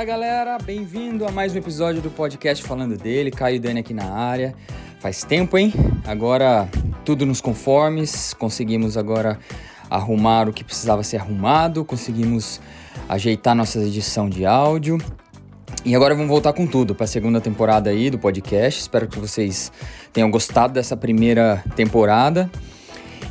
Fala galera, bem-vindo a mais um episódio do podcast Falando dele. Caio e Dani aqui na área. Faz tempo, hein? Agora tudo nos conformes, conseguimos agora arrumar o que precisava ser arrumado, conseguimos ajeitar nossa edição de áudio. E agora vamos voltar com tudo para a segunda temporada aí do podcast. Espero que vocês tenham gostado dessa primeira temporada.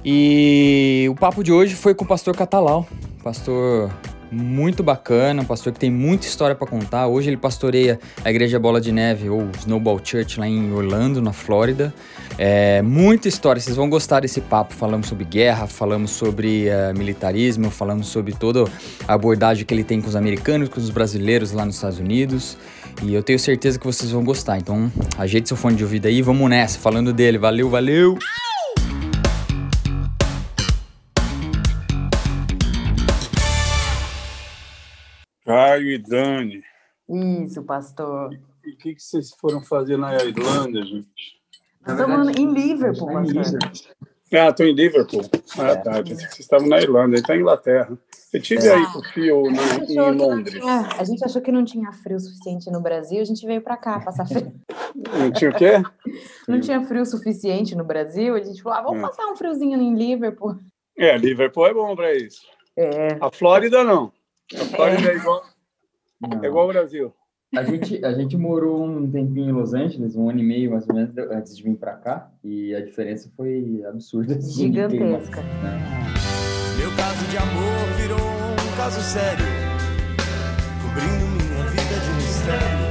E o papo de hoje foi com o pastor Catalau, pastor muito bacana, um pastor que tem muita história para contar. Hoje ele pastoreia a Igreja Bola de Neve ou Snowball Church lá em Orlando, na Flórida. É, muita história, vocês vão gostar desse papo. Falamos sobre guerra, falamos sobre uh, militarismo, falamos sobre toda a abordagem que ele tem com os americanos, com os brasileiros lá nos Estados Unidos. E eu tenho certeza que vocês vão gostar. Então, ajeite seu fone de ouvido aí vamos nessa, falando dele. Valeu, valeu! Caio e Dani. Isso, pastor. E o que, que vocês foram fazer na Irlanda, gente? Estamos em Liverpool, pastor. Ah, estou em Liverpool. Ah, tá. Eu pensei que vocês estavam na Irlanda, ele está em Inglaterra. Eu tive aí com o Fio na, em Londres. Tinha, a gente achou que não tinha frio suficiente no Brasil, a gente veio para cá passar frio. Não tinha o quê? Não tinha frio suficiente no Brasil, a gente falou, ah, vamos é. passar um friozinho em Liverpool. É, Liverpool é bom para isso. É. A Flórida não. A Flórida é, é igual, é igual ao Brasil. A gente, a gente morou um tempinho em Los Angeles, um ano e meio mais ou menos, antes de vir para cá, e a diferença foi absurda. Assim, Gigantesca. né? Meu caso de amor virou um caso sério, cobrindo minha vida de mistério.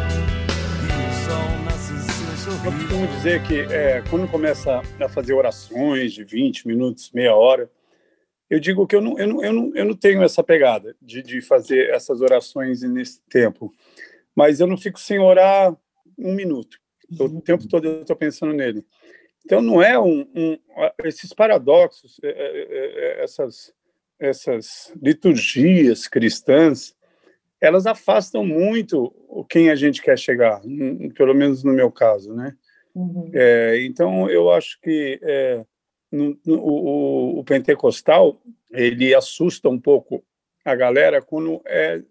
E o sol nasce em seu sorriso. Eu costumo dizer que é, quando começa a fazer orações de 20 minutos, meia hora, eu digo que eu não, eu não, eu não, eu não tenho essa pegada de, de fazer essas orações nesse tempo, mas eu não fico sem orar um minuto. O tempo todo eu estou pensando nele. Então não é um, um esses paradoxos, é, é, é, essas essas liturgias cristãs, elas afastam muito quem a gente quer chegar, pelo menos no meu caso, né? Uhum. É, então eu acho que é, no, no, o, o, pentecostal ele assusta um pouco a galera quando é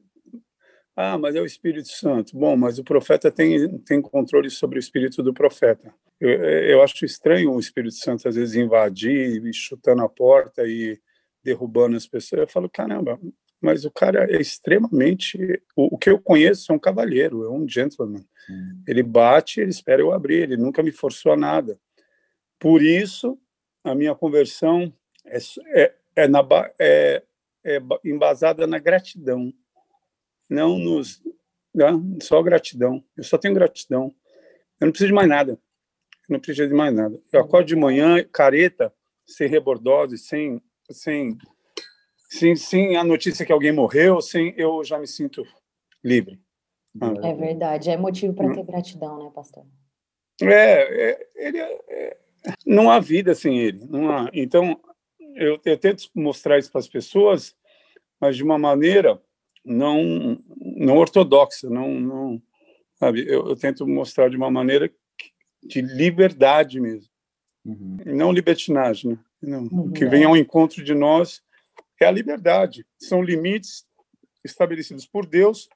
ah, mas é o Espírito Santo. Bom, mas o profeta tem, tem controle sobre o espírito do profeta. Eu, eu acho estranho o Espírito Santo às vezes invadir, chutando a porta e derrubando as pessoas. Eu falo, caramba, mas o cara é extremamente. O, o que eu conheço é um cavalheiro, é um gentleman. Hum. Ele bate, ele espera eu abrir, ele nunca me forçou a nada. Por isso, a minha conversão é, é, é, na, é, é embasada na gratidão, não nos. Não, só gratidão. Eu só tenho gratidão. Eu não preciso de mais nada. Eu não preciso de mais nada. Eu acordo de manhã, careta, sem rebordose, sem, sem, sem, sem a notícia que alguém morreu, sem eu já me sinto livre. É verdade. É motivo para ter gratidão, né, pastor? É, é ele é, é não há vida sem ele. Não há. Então, eu, eu tento mostrar isso para as pessoas, mas de uma maneira não não ortodoxa, não, não sabe? Eu, eu tento mostrar de uma maneira de liberdade mesmo, uhum. não libertinagem, né? Não, uhum. O que vem ao encontro de nós é a liberdade. São limites estabelecidos por Deus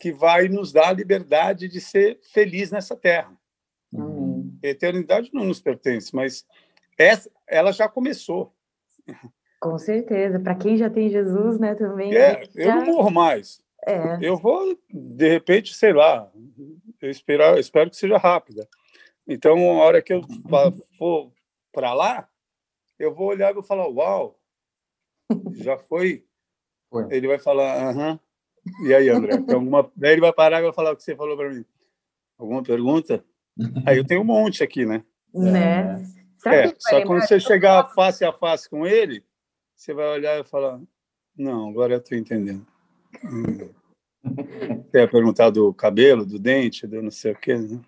que vai nos dar a liberdade de ser feliz nessa terra. Eternidade não nos pertence, mas essa, ela já começou. Com certeza. Para quem já tem Jesus, né, também. É, eu não morro mais. É. Eu vou, de repente, sei lá, eu espero, eu espero que seja rápida. Então, a hora que eu for para lá, eu vou olhar e vou falar, uau, já foi. foi. Ele vai falar, aham. E aí, André? Tem alguma... Daí ele vai parar e vai falar o que você falou para mim. Alguma pergunta? Aí eu tenho um monte aqui, né? Né? É, só quando você chegar face a face com ele, você vai olhar e falar: Não, agora eu estou entendendo. Você ia perguntar do cabelo, do dente, do não sei o quê. Né?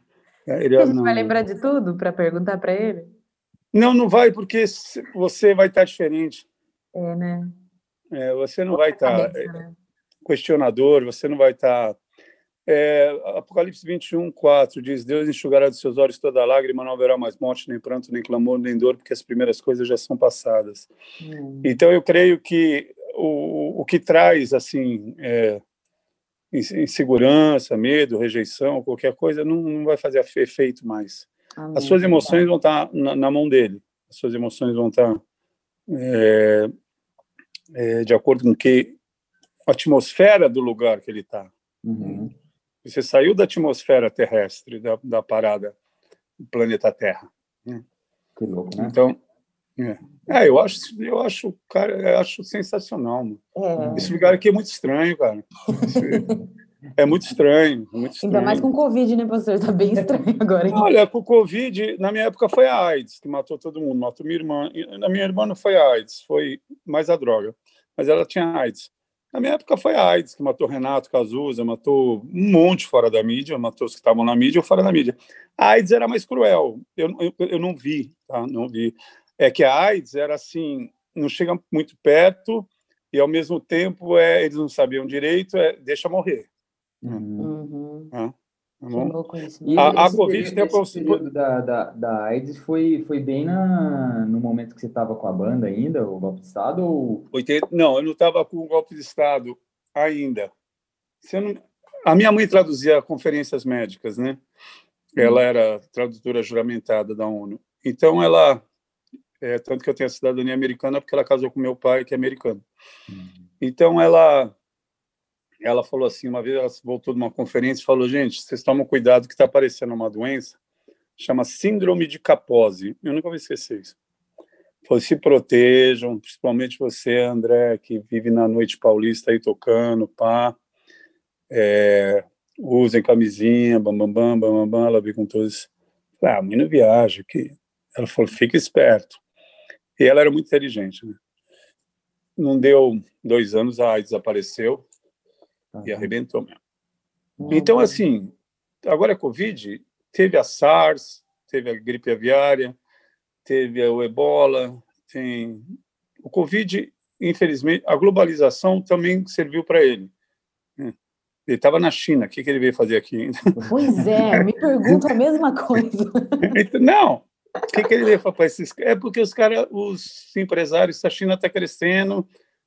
Ele, a gente não, vai lembrar de tudo para perguntar para ele? Não, não vai, porque você vai estar diferente. É, né? É, você não vai estar né? questionador, você não vai estar. É, Apocalipse 21, 4 diz: Deus enxugará dos seus olhos toda lágrima, não haverá mais morte, nem pranto, nem clamor, nem dor, porque as primeiras coisas já são passadas. Hum. Então, eu creio que o, o que traz, assim, é, insegurança, medo, rejeição, qualquer coisa, não, não vai fazer efeito mais. Amém. As suas emoções vão estar na, na, mão dele. As suas emoções vão estar é, é, de acordo com que a atmosfera do lugar que ele está. Uhum. Você saiu da atmosfera terrestre, da, da parada do planeta Terra. Né? Que louco, né? Então, é. é, eu acho, eu acho, cara, eu acho sensacional. É. Esse lugar aqui é muito estranho, cara. é muito estranho, muito estranho. Ainda mais com Covid, né, professor? Tá bem estranho agora. Hein? Olha, com Covid, na minha época foi a AIDS que matou todo mundo. Matou minha irmã. Na minha irmã não foi a AIDS, foi mais a droga. Mas ela tinha AIDS. Na minha época foi a AIDS que matou Renato Cazuza, matou um monte fora da mídia, matou os que estavam na mídia ou fora da mídia. A AIDS era mais cruel. Eu, eu, eu não vi, tá? Não vi é que a AIDS era assim, não chega muito perto e ao mesmo tempo é, eles não sabiam direito, é, deixa morrer. Uhum. Ah, tá e a, a Covid tem a período da, da, da AIDS foi, foi bem na, no momento que você estava com a banda ainda, o golpe de Estado? Ou... 80, não, eu não estava com o golpe de Estado ainda. Você não, a minha mãe traduzia conferências médicas, né? Ela uhum. era tradutora juramentada da ONU. Então, ela é, tanto que eu tenho a cidadania americana porque ela casou com meu pai, que é americano. Uhum. Então, ela ela falou assim, uma vez ela voltou de uma conferência e falou, gente, vocês tomam cuidado que está aparecendo uma doença, chama síndrome de Capose. Eu nunca vou esquecer isso. Falou, se protejam, principalmente você, André, que vive na noite paulista aí tocando, pá. É, usem camisinha, bambambam, bambambam, ela veio com todos. Ah, a não viaja, que ela falou, fica esperto. E ela era muito inteligente. Né? Não deu dois anos, a AIDS desapareceu e arrebentou mesmo. Então, assim, agora a Covid, teve a SARS, teve a gripe aviária, teve o ebola, tem o Covid, infelizmente, a globalização também serviu para ele. Né? Ele estava na China, o que, que ele veio fazer aqui? Pois é, me pergunto a mesma coisa. Não, o que, que ele para esses É porque os caras, os empresários, a China está crescendo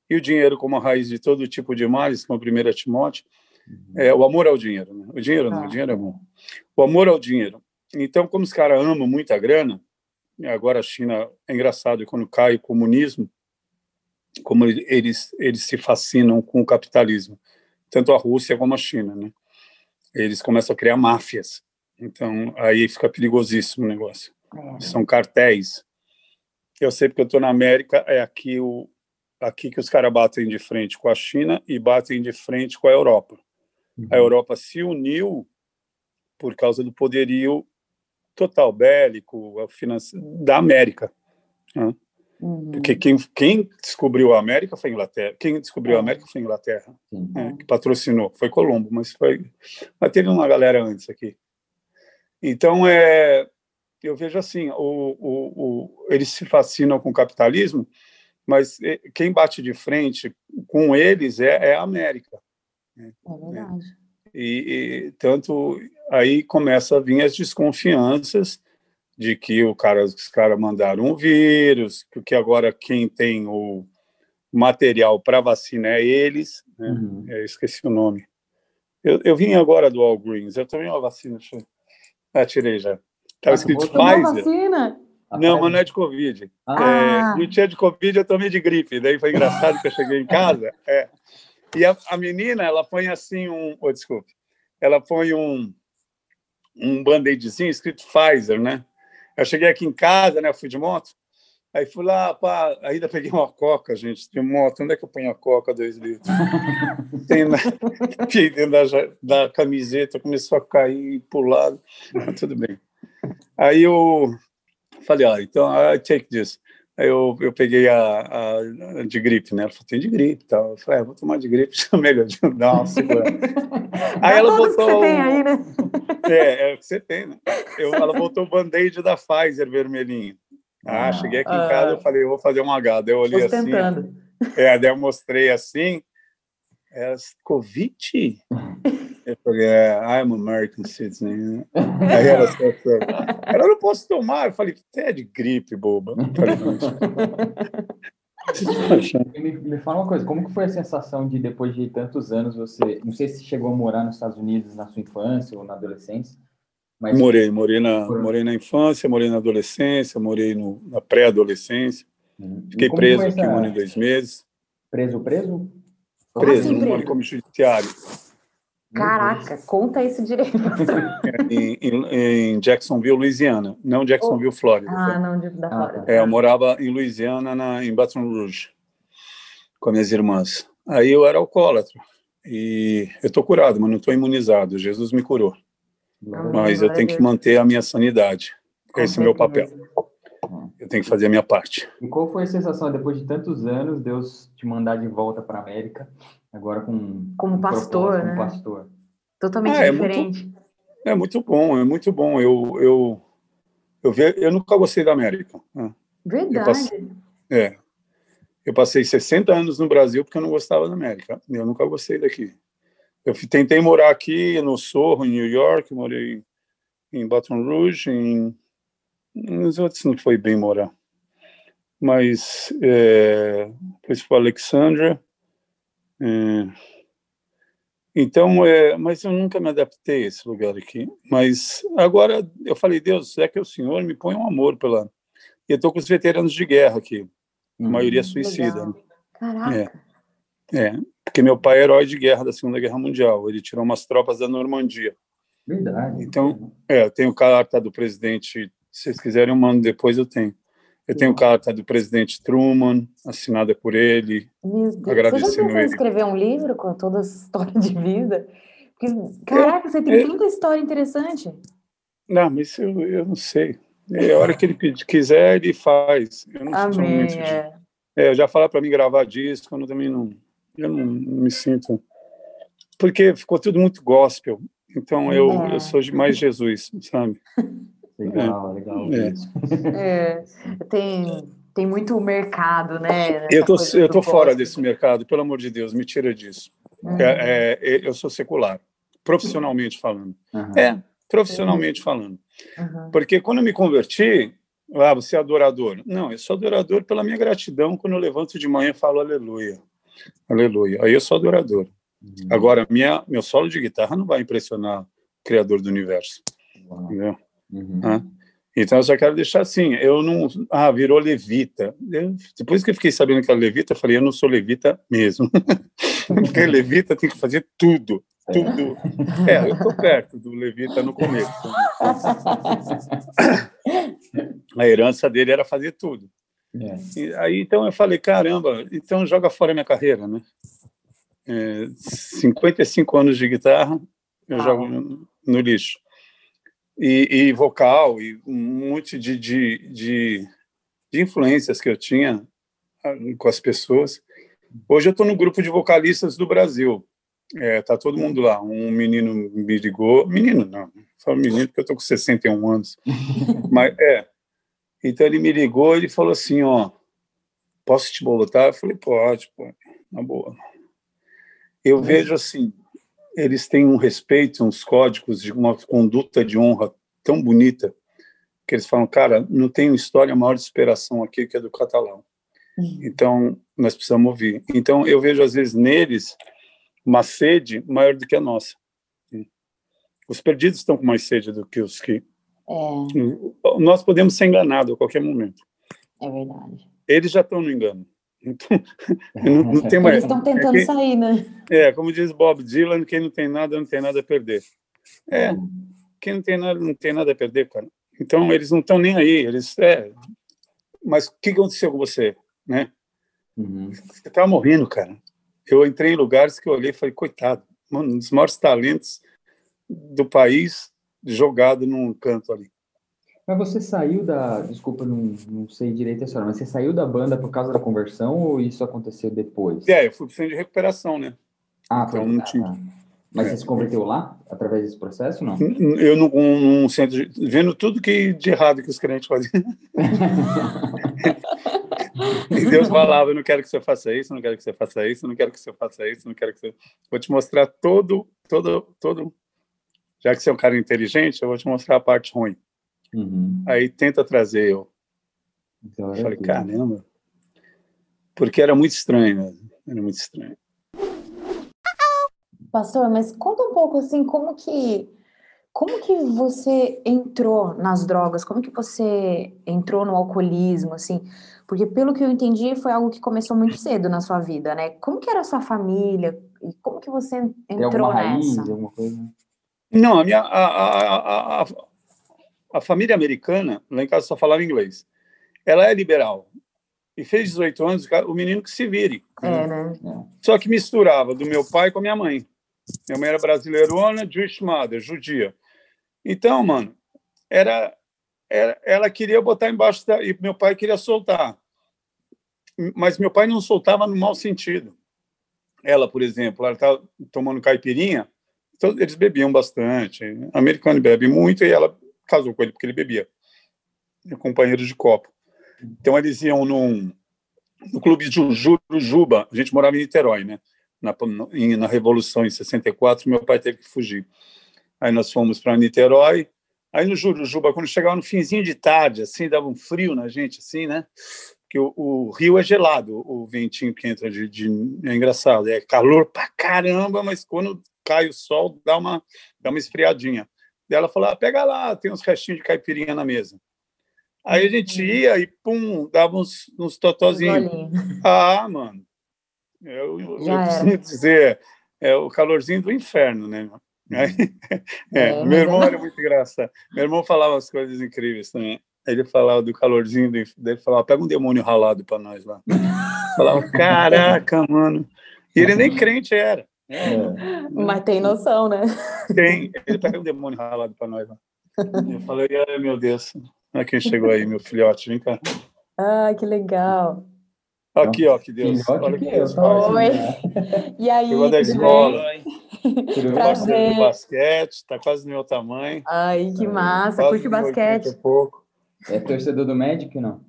e o dinheiro como a raiz de todo tipo de males, como a primeira Timóteo, uhum. é o amor ao dinheiro. Né? O dinheiro não, ah. o dinheiro é bom. O amor ao dinheiro. Então, como os caras amam muita grana, agora a China é engraçado quando cai o comunismo, como eles eles se fascinam com o capitalismo, tanto a Rússia como a China, né? Eles começam a criar máfias. Então, aí fica perigosíssimo o negócio. São cartéis. Eu sei porque eu estou na América, é aqui o aqui que os caras batem de frente com a China e batem de frente com a Europa. Uhum. A Europa se uniu por causa do poderio total bélico da América. Né? Uhum. Porque quem, quem, descobriu a América foi a Inglaterra. Quem descobriu a é. América foi a Inglaterra, uhum. né, que patrocinou. Foi Colombo, mas foi. Mas teve uma galera antes aqui. Então é eu vejo assim, o, o, o, eles se fascinam com o capitalismo, mas quem bate de frente com eles é, é a América. Né? É verdade. E, e, tanto aí começa a vir as desconfianças de que o cara, os caras mandaram um vírus, porque agora quem tem o material para vacina é eles, né? uhum. eu esqueci o nome. Eu, eu vim agora do Walgreens, eu tomei uma vacina, deixa eu... Ah, tirei já. Estava escrito Pfizer. vacina? Não, mas não é de Covid. Ah. É, não tinha de Covid, eu tomei de gripe. Daí foi engraçado que eu cheguei em casa. É. E a, a, menina, ela põe assim um. Oh, desculpe. Ela põe um, um band-aidzinho escrito Pfizer, né? Eu cheguei aqui em casa, né? Fui de moto. Aí fui lá, pá, ainda peguei uma coca, gente, de moto. Onde é que eu ponho a coca, dois litros? Tem na, dentro da, da camiseta, começou a cair pro lado. Mas tudo bem. Aí eu falei, ah, então I take this. Aí eu, eu peguei a, a, de gripe, né? Ela falou, tem de gripe e tal. Eu falei, ah, vou tomar de gripe, melhor de dar uma segurança. aí é ela botou. Que você tem aí, né? É, é o que você tem, né? Eu, ela botou o band-aid da Pfizer vermelhinho. Ah, ah cheguei aqui ah, em casa, eu falei, eu vou fazer um H. Daí eu olhei assim. É, daí eu mostrei assim. Ela, Covid? Eu falei, é, I'm American citizen. Aí ela falou, ela não posso tomar. Eu falei, você é de gripe, boba. Falei, me, me fala uma coisa, como que foi a sensação de depois de tantos anos você, não sei se chegou a morar nos Estados Unidos na sua infância ou na adolescência, mas... Morei, morei na, morei na infância, morei na adolescência, morei no, na pré-adolescência. Hum. Fiquei preso aqui um ano e dois meses. Preso, preso? Preso, assim, no como judiciário. Caraca, conta esse direito. em, em, em, Jacksonville, Louisiana, não Jacksonville, oh. Flórida. Ah, não, da Flórida. É, eu morava em Louisiana, na, em Baton Rouge, com minhas irmãs. Aí eu era alcoólatra. E eu estou curado, mas não estou imunizado. Jesus me curou. Mas eu tenho que manter a minha sanidade. Esse é o meu papel. Eu tenho que fazer a minha parte. E qual foi a sensação depois de tantos anos Deus te mandar de volta para a América, agora com como pastor, né? Como pastor. Totalmente ah, é diferente. Muito, é muito bom, é muito bom. Eu eu eu, vi, eu nunca gostei da América. Né? Verdade. Eu passei, é. Eu passei 60 anos no Brasil porque eu não gostava da América. Eu nunca gostei daqui. Eu tentei morar aqui no Sorro, em New York, morei em Baton Rouge, em nos outros não foi bem morar. Mas é, depois foi Alexandra. É, então, é, mas eu nunca me adaptei a esse lugar aqui. Mas agora eu falei, Deus, é que o Senhor me põe um amor pela. E eu estou com os veteranos de guerra aqui, a hum, maioria suicida. Legal. Caraca. É, é, porque meu pai é herói de guerra da Segunda Guerra Mundial. Ele tirou umas tropas da Normandia. Verdade. Então, é, eu tenho carta do presidente. Se vocês quiserem, eu mando depois, eu tenho. Eu tenho carta do presidente Truman, assinada por ele. Deus. Agradecendo você já pensou escrever um livro com toda a história de vida? Porque, caraca, você tem é, tanta história interessante. Não, mas eu, eu não sei. É a hora que ele quiser, ele faz. Eu não Amém, muito de... é. é, já falaram para mim gravar disco, eu também não eu não, não, me sinto. Porque ficou tudo muito gospel. Então eu, é. eu sou de mais Jesus, sabe? Legal, é. legal. É. é. tem, tem muito mercado, né? Eu tô, eu tô fora desse mercado, pelo amor de Deus, me tira disso. Uhum. É, é, eu sou secular, profissionalmente falando. Uhum. É, profissionalmente uhum. falando. Porque quando eu me converti, ah, você é adorador. Não, eu sou adorador pela minha gratidão quando eu levanto de manhã e falo aleluia. Aleluia. Aí eu sou adorador. Uhum. Agora, minha, meu solo de guitarra não vai impressionar o Criador do Universo. Entendeu? Uhum. Ah, então, eu só quero deixar assim: eu não. Ah, virou levita. Eu, depois que eu fiquei sabendo que era levita, eu falei: eu não sou levita mesmo. Porque levita tem que fazer tudo. Tudo. É, eu estou perto do levita no começo. A herança dele era fazer tudo. É. aí então eu falei, caramba, então joga fora minha carreira, né? É, 55 anos de guitarra, eu ah. jogo no, no lixo. E, e, vocal, e um monte de, de, de, de influências que eu tinha ah, com as pessoas. Hoje eu estou no grupo de vocalistas do Brasil. É, tá todo mundo lá. Um menino me ligou, menino não, falo menino porque eu tô com 61 anos. Mas é, então ele me ligou, ele falou assim, ó, posso te botar? Eu falei, pode, pode, na boa. Eu vejo assim, eles têm um respeito, uns códigos de uma conduta de honra tão bonita que eles falam, cara, não tem história maior de superação aqui que a do catalão. Uhum. Então, nós precisamos ouvir. Então, eu vejo, às vezes, neles uma sede maior do que a nossa. Os perdidos estão com mais sede do que os que é. Nós podemos ser enganados a qualquer momento. É verdade. Eles já estão no engano. Então, não, não tem mais. Eles estão tentando é, quem, sair, né? É, como diz Bob Dylan, quem não tem nada, não tem nada a perder. É, quem não tem nada, não tem nada a perder, cara. Então, eles não estão nem aí. Eles, é, mas o que aconteceu com você, né? Uhum. Você estava morrendo, cara. Eu entrei em lugares que eu olhei e falei, coitado, mano, um dos maiores talentos do país jogado num canto ali. Mas você saiu da. Desculpa, não, não sei direito a história, mas você saiu da banda por causa da conversão ou isso aconteceu depois? É, eu fui pro centro de recuperação, né? Ah, então foi, não tinha. Ah, Mas é. você se converteu lá, através desse processo, não? Eu num, num centro, de, vendo tudo que de errado que os crentes faziam. e Deus falava, eu não quero que você faça isso, não quero que você faça isso, não quero que você faça isso, não quero que você... Vou te mostrar todo, todo, todo já que você é um cara inteligente, eu vou te mostrar a parte ruim. Uhum. Aí tenta trazer eu. Então, eu falei, caramba. porque era muito estranho, né? era muito estranho. Pastor, mas conta um pouco assim, como que como que você entrou nas drogas? Como que você entrou no alcoolismo, assim? Porque pelo que eu entendi, foi algo que começou muito cedo na sua vida, né? Como que era a sua família? E como que você entrou nessa? Raiz, alguma coisa? Não, a minha a, a, a, a, família americana, lá em casa só falava inglês. Ela é liberal. E fez 18 anos, o menino que se vire. É, né? Só que misturava do meu pai com a minha mãe. Minha mãe era brasileirona, Jewish mother, judia. Então, mano, era, era, ela queria botar embaixo da, e meu pai queria soltar. Mas meu pai não soltava no mau sentido. Ela, por exemplo, ela estava tomando caipirinha, então eles bebiam bastante. O americano bebe muito e ela casou com ele porque ele bebia. Companheiro de copo. Então eles iam num, no clube de Jurujuba, a gente morava em Niterói, né? Na, na Revolução em 64, meu pai teve que fugir. Aí nós fomos para Niterói. Aí no Jurujuba, quando chegava no finzinho de tarde, assim, dava um frio na gente, assim, né? Que o, o rio é gelado, o ventinho que entra de, de, É engraçado, é calor pra caramba, mas quando cai o sol, dá uma, dá uma esfriadinha. E ela falou: ah, pega lá, tem uns restinhos de caipirinha na mesa. Aí a gente uhum. ia e, pum, dava uns, uns totozinhos. Ah, mano, eu, eu, eu preciso dizer, é o calorzinho do inferno, né? É, é, meu irmão era muito engraçado. Meu irmão falava as coisas incríveis também. Ele falava do calorzinho dele, falava, pega um demônio ralado para nós lá. falava, caraca, mano. E ele nem crente era. É. Mas tem noção, né? Tem. Ele pega um demônio ralado para nós. Eu falei, ai meu Deus, olha quem chegou aí, meu filhote, vem cá. Ah, que legal. Aqui, ó, que Deus. Olha que Deus. Oi. E aí? Chegou da escola. Tudo parceiro do basquete, tá quase do meu tamanho. Ai, que massa. Quase Curte basquete. Pouco. É torcedor do Magic, não?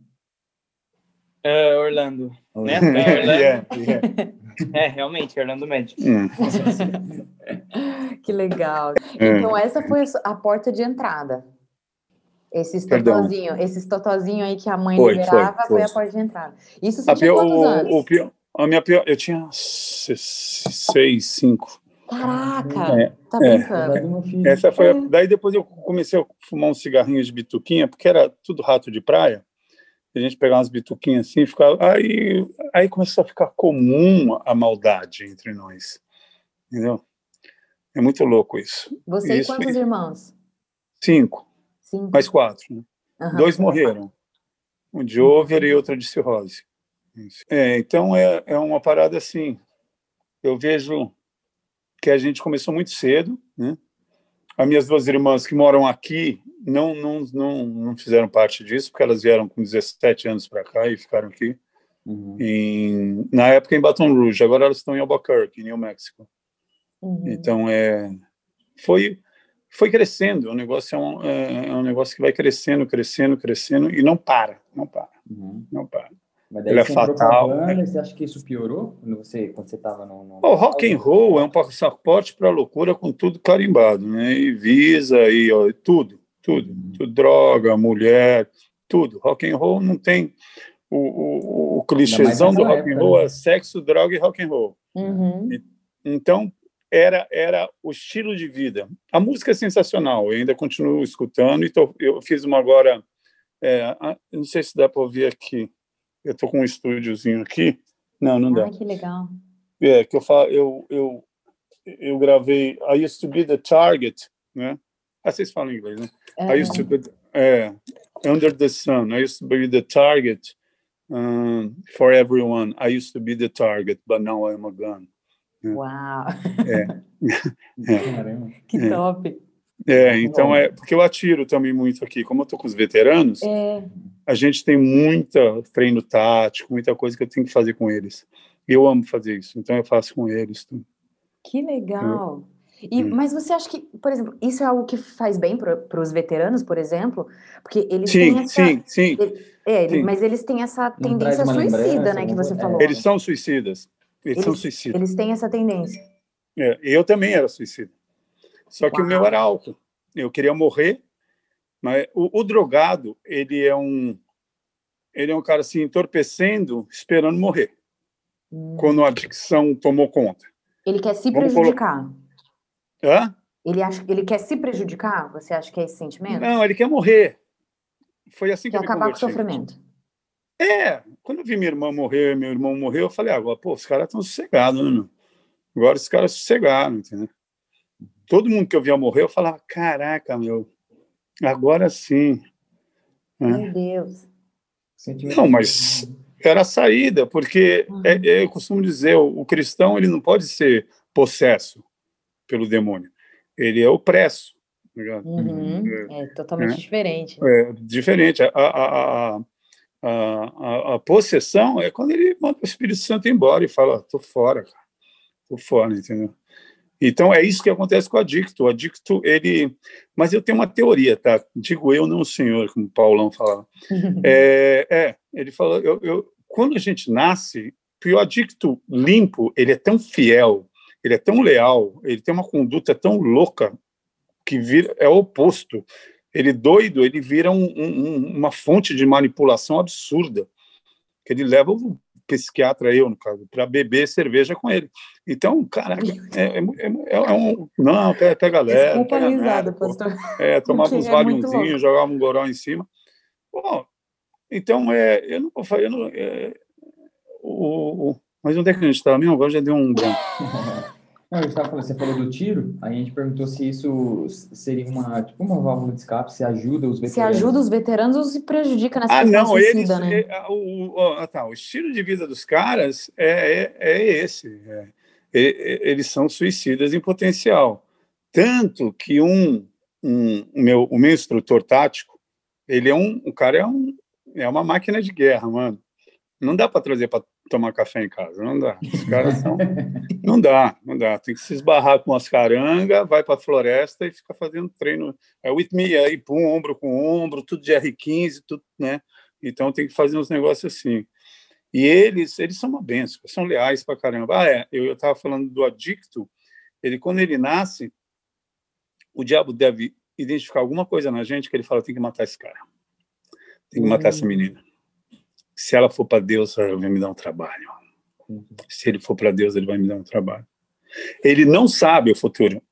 É, Orlando. Né? É, Orlando. yeah, yeah. É, realmente, Orlando Magic. Hum. que legal. É. Então, essa foi a porta de entrada. Esses totozinho, esses totozinho aí que a mãe foi, liberava foi, foi. foi, a porta de entrada. Isso você a tinha pior, quantos anos? O, pior, a minha pior, eu tinha seis, cinco. Caraca, é, tá brincando. É. Essa foi. A, daí depois eu comecei a fumar uns cigarrinhos de bituquinha, porque era tudo rato de praia. A gente pegava umas bituquinhas assim, ficava. Aí, aí começou a ficar comum a maldade entre nós, entendeu? É muito louco isso. Você isso, e quantos irmãos? Cinco. Cinco. Mais quatro. Né? Uhum. Dois morreram. Um de over e outro de cirrose. É, então é, é uma parada assim. Eu vejo que a gente começou muito cedo, né? As minhas duas irmãs que moram aqui não, não, não, não fizeram parte disso, porque elas vieram com 17 anos para cá e ficaram aqui. Uhum. Em, na época em Baton Rouge, agora elas estão em Albuquerque, New Mexico. Uhum. Então, é, foi, foi crescendo, o negócio é um, é, é um negócio que vai crescendo, crescendo, crescendo e não para, não para, uhum. não para. Mas daí Ele é fatal. Banda, né? Você acha que isso piorou quando você quando você estava no, no... O rock and roll é um passaporte para loucura com tudo carimbado, né? E visa e ó, tudo, tudo, uhum. tudo, droga, mulher, tudo. Rock and roll não tem o, o, o clichêzão do rock época, and roll né? é sexo, droga e rock and roll. Uhum. Então era era o estilo de vida. A música é sensacional, eu ainda continuo escutando e tô, eu fiz uma agora, é, não sei se dá para ouvir aqui eu tô com um estúdiozinho aqui. Não, não dá. Ah, que legal. É, que eu falo, eu, eu, eu gravei I used to be the target, né? Ah, vocês falam inglês, né? É. I used to be, é, under the sun, I used to be the target um, for everyone. I used to be the target, but now I'm a gun. Uau! É. é. Que top! É, então é porque eu atiro também muito aqui. Como eu tô com os veteranos, é. A gente tem muita treino tático, muita coisa que eu tenho que fazer com eles. Eu amo fazer isso, então eu faço com eles. Que legal! E, hum. Mas você acha que, por exemplo, isso é algo que faz bem para os veteranos, por exemplo? Porque eles sim, têm essa... Sim, sim, é, sim. Mas eles têm essa tendência suicida, né, que você é. falou. Eles são suicidas. Eles, eles, são suicidas. Eles têm essa tendência. É, eu também era suicida. Só que Uau. o meu era álcool. Eu queria morrer, mas o, o, drogado, ele é um ele é um cara assim entorpecendo, esperando morrer. hum. quando a adicção tomou conta. Ele quer se Vamos prejudicar. Colo... Hã? Ele, acha, ele quer se prejudicar? Você acha que é esse sentimento? Não, ele quer morrer. Foi assim que, que eu acabar com o sofrimento. É, quando eu vi minha irmã morrer, meu irmão morreu, eu falei, agora, pô, os caras estão sossegados, né, meu? Agora os caras sossegaram, entendeu? Todo mundo que eu via morrer, eu falava, caraca, meu, agora sim. Né? Meu Deus. Não, mas era a saída, porque uhum. é, é, eu costumo dizer, o, o, cristão ele não pode ser possesso pelo demônio, ele é opresso. Tá uhum. É, é, totalmente é, diferente. É diferente. A, a, a, a, a, possessão é quando ele manda o Espírito Santo embora e fala, tô fora, cara. Tô fora, entendeu? Então é isso que acontece com o adicto. O adicto, ele. Mas eu tenho uma teoria, tá? Digo eu, não o senhor, como o Paulão falava. é, é, ele falou, eu, eu, quando a gente nasce, o adicto limpo, ele é tão fiel, ele é tão leal, ele tem uma conduta tão louca que vira, é o oposto ele doido, ele vira um, um, uma fonte de manipulação absurda, que ele leva o psiquiatra, eu, no caso, para beber cerveja com ele. Então, caraca, é, é, é, é um... Não, pega, pega leve. Desculpa pega risada, pastor. É, tomava uns é valiumzinhos, jogava um goró em cima. Bom, então, é, eu não vou. Eu não, é, o, o, mas onde é que a gente estava mesmo? Agora já deu um branco. Não, você falou do tiro, aí a gente perguntou se isso seria uma, tipo uma válvula de escape, se ajuda os veteranos. Se ajuda os veteranos ou se prejudica nessa ah, não, suicida, eles, né? É, o, o, tá, o estilo de vida dos caras é, é, é esse. É, eles são suicidas em potencial. Tanto que um, um o, meu, o meu instrutor tático, ele é um, o cara é, um, é uma máquina de guerra, mano. Não dá para trazer para tomar café em casa, não dá. Os caras são. não dá, não dá. Tem que se esbarrar com as carangas, vai para a floresta e fica fazendo treino. É with me, aí pum, ombro com ombro, tudo de R15, tudo, né? Então tem que fazer uns negócios assim. E eles, eles são uma benção, são leais para caramba. Ah, é, eu estava falando do adicto, ele quando ele nasce, o diabo deve identificar alguma coisa na gente que ele fala, tem que matar esse cara. Tem que matar essa hum. menina se ela for para Deus, ela vai me dar um trabalho. Se ele for para Deus, ele vai me dar um trabalho. Ele não sabe o futuro,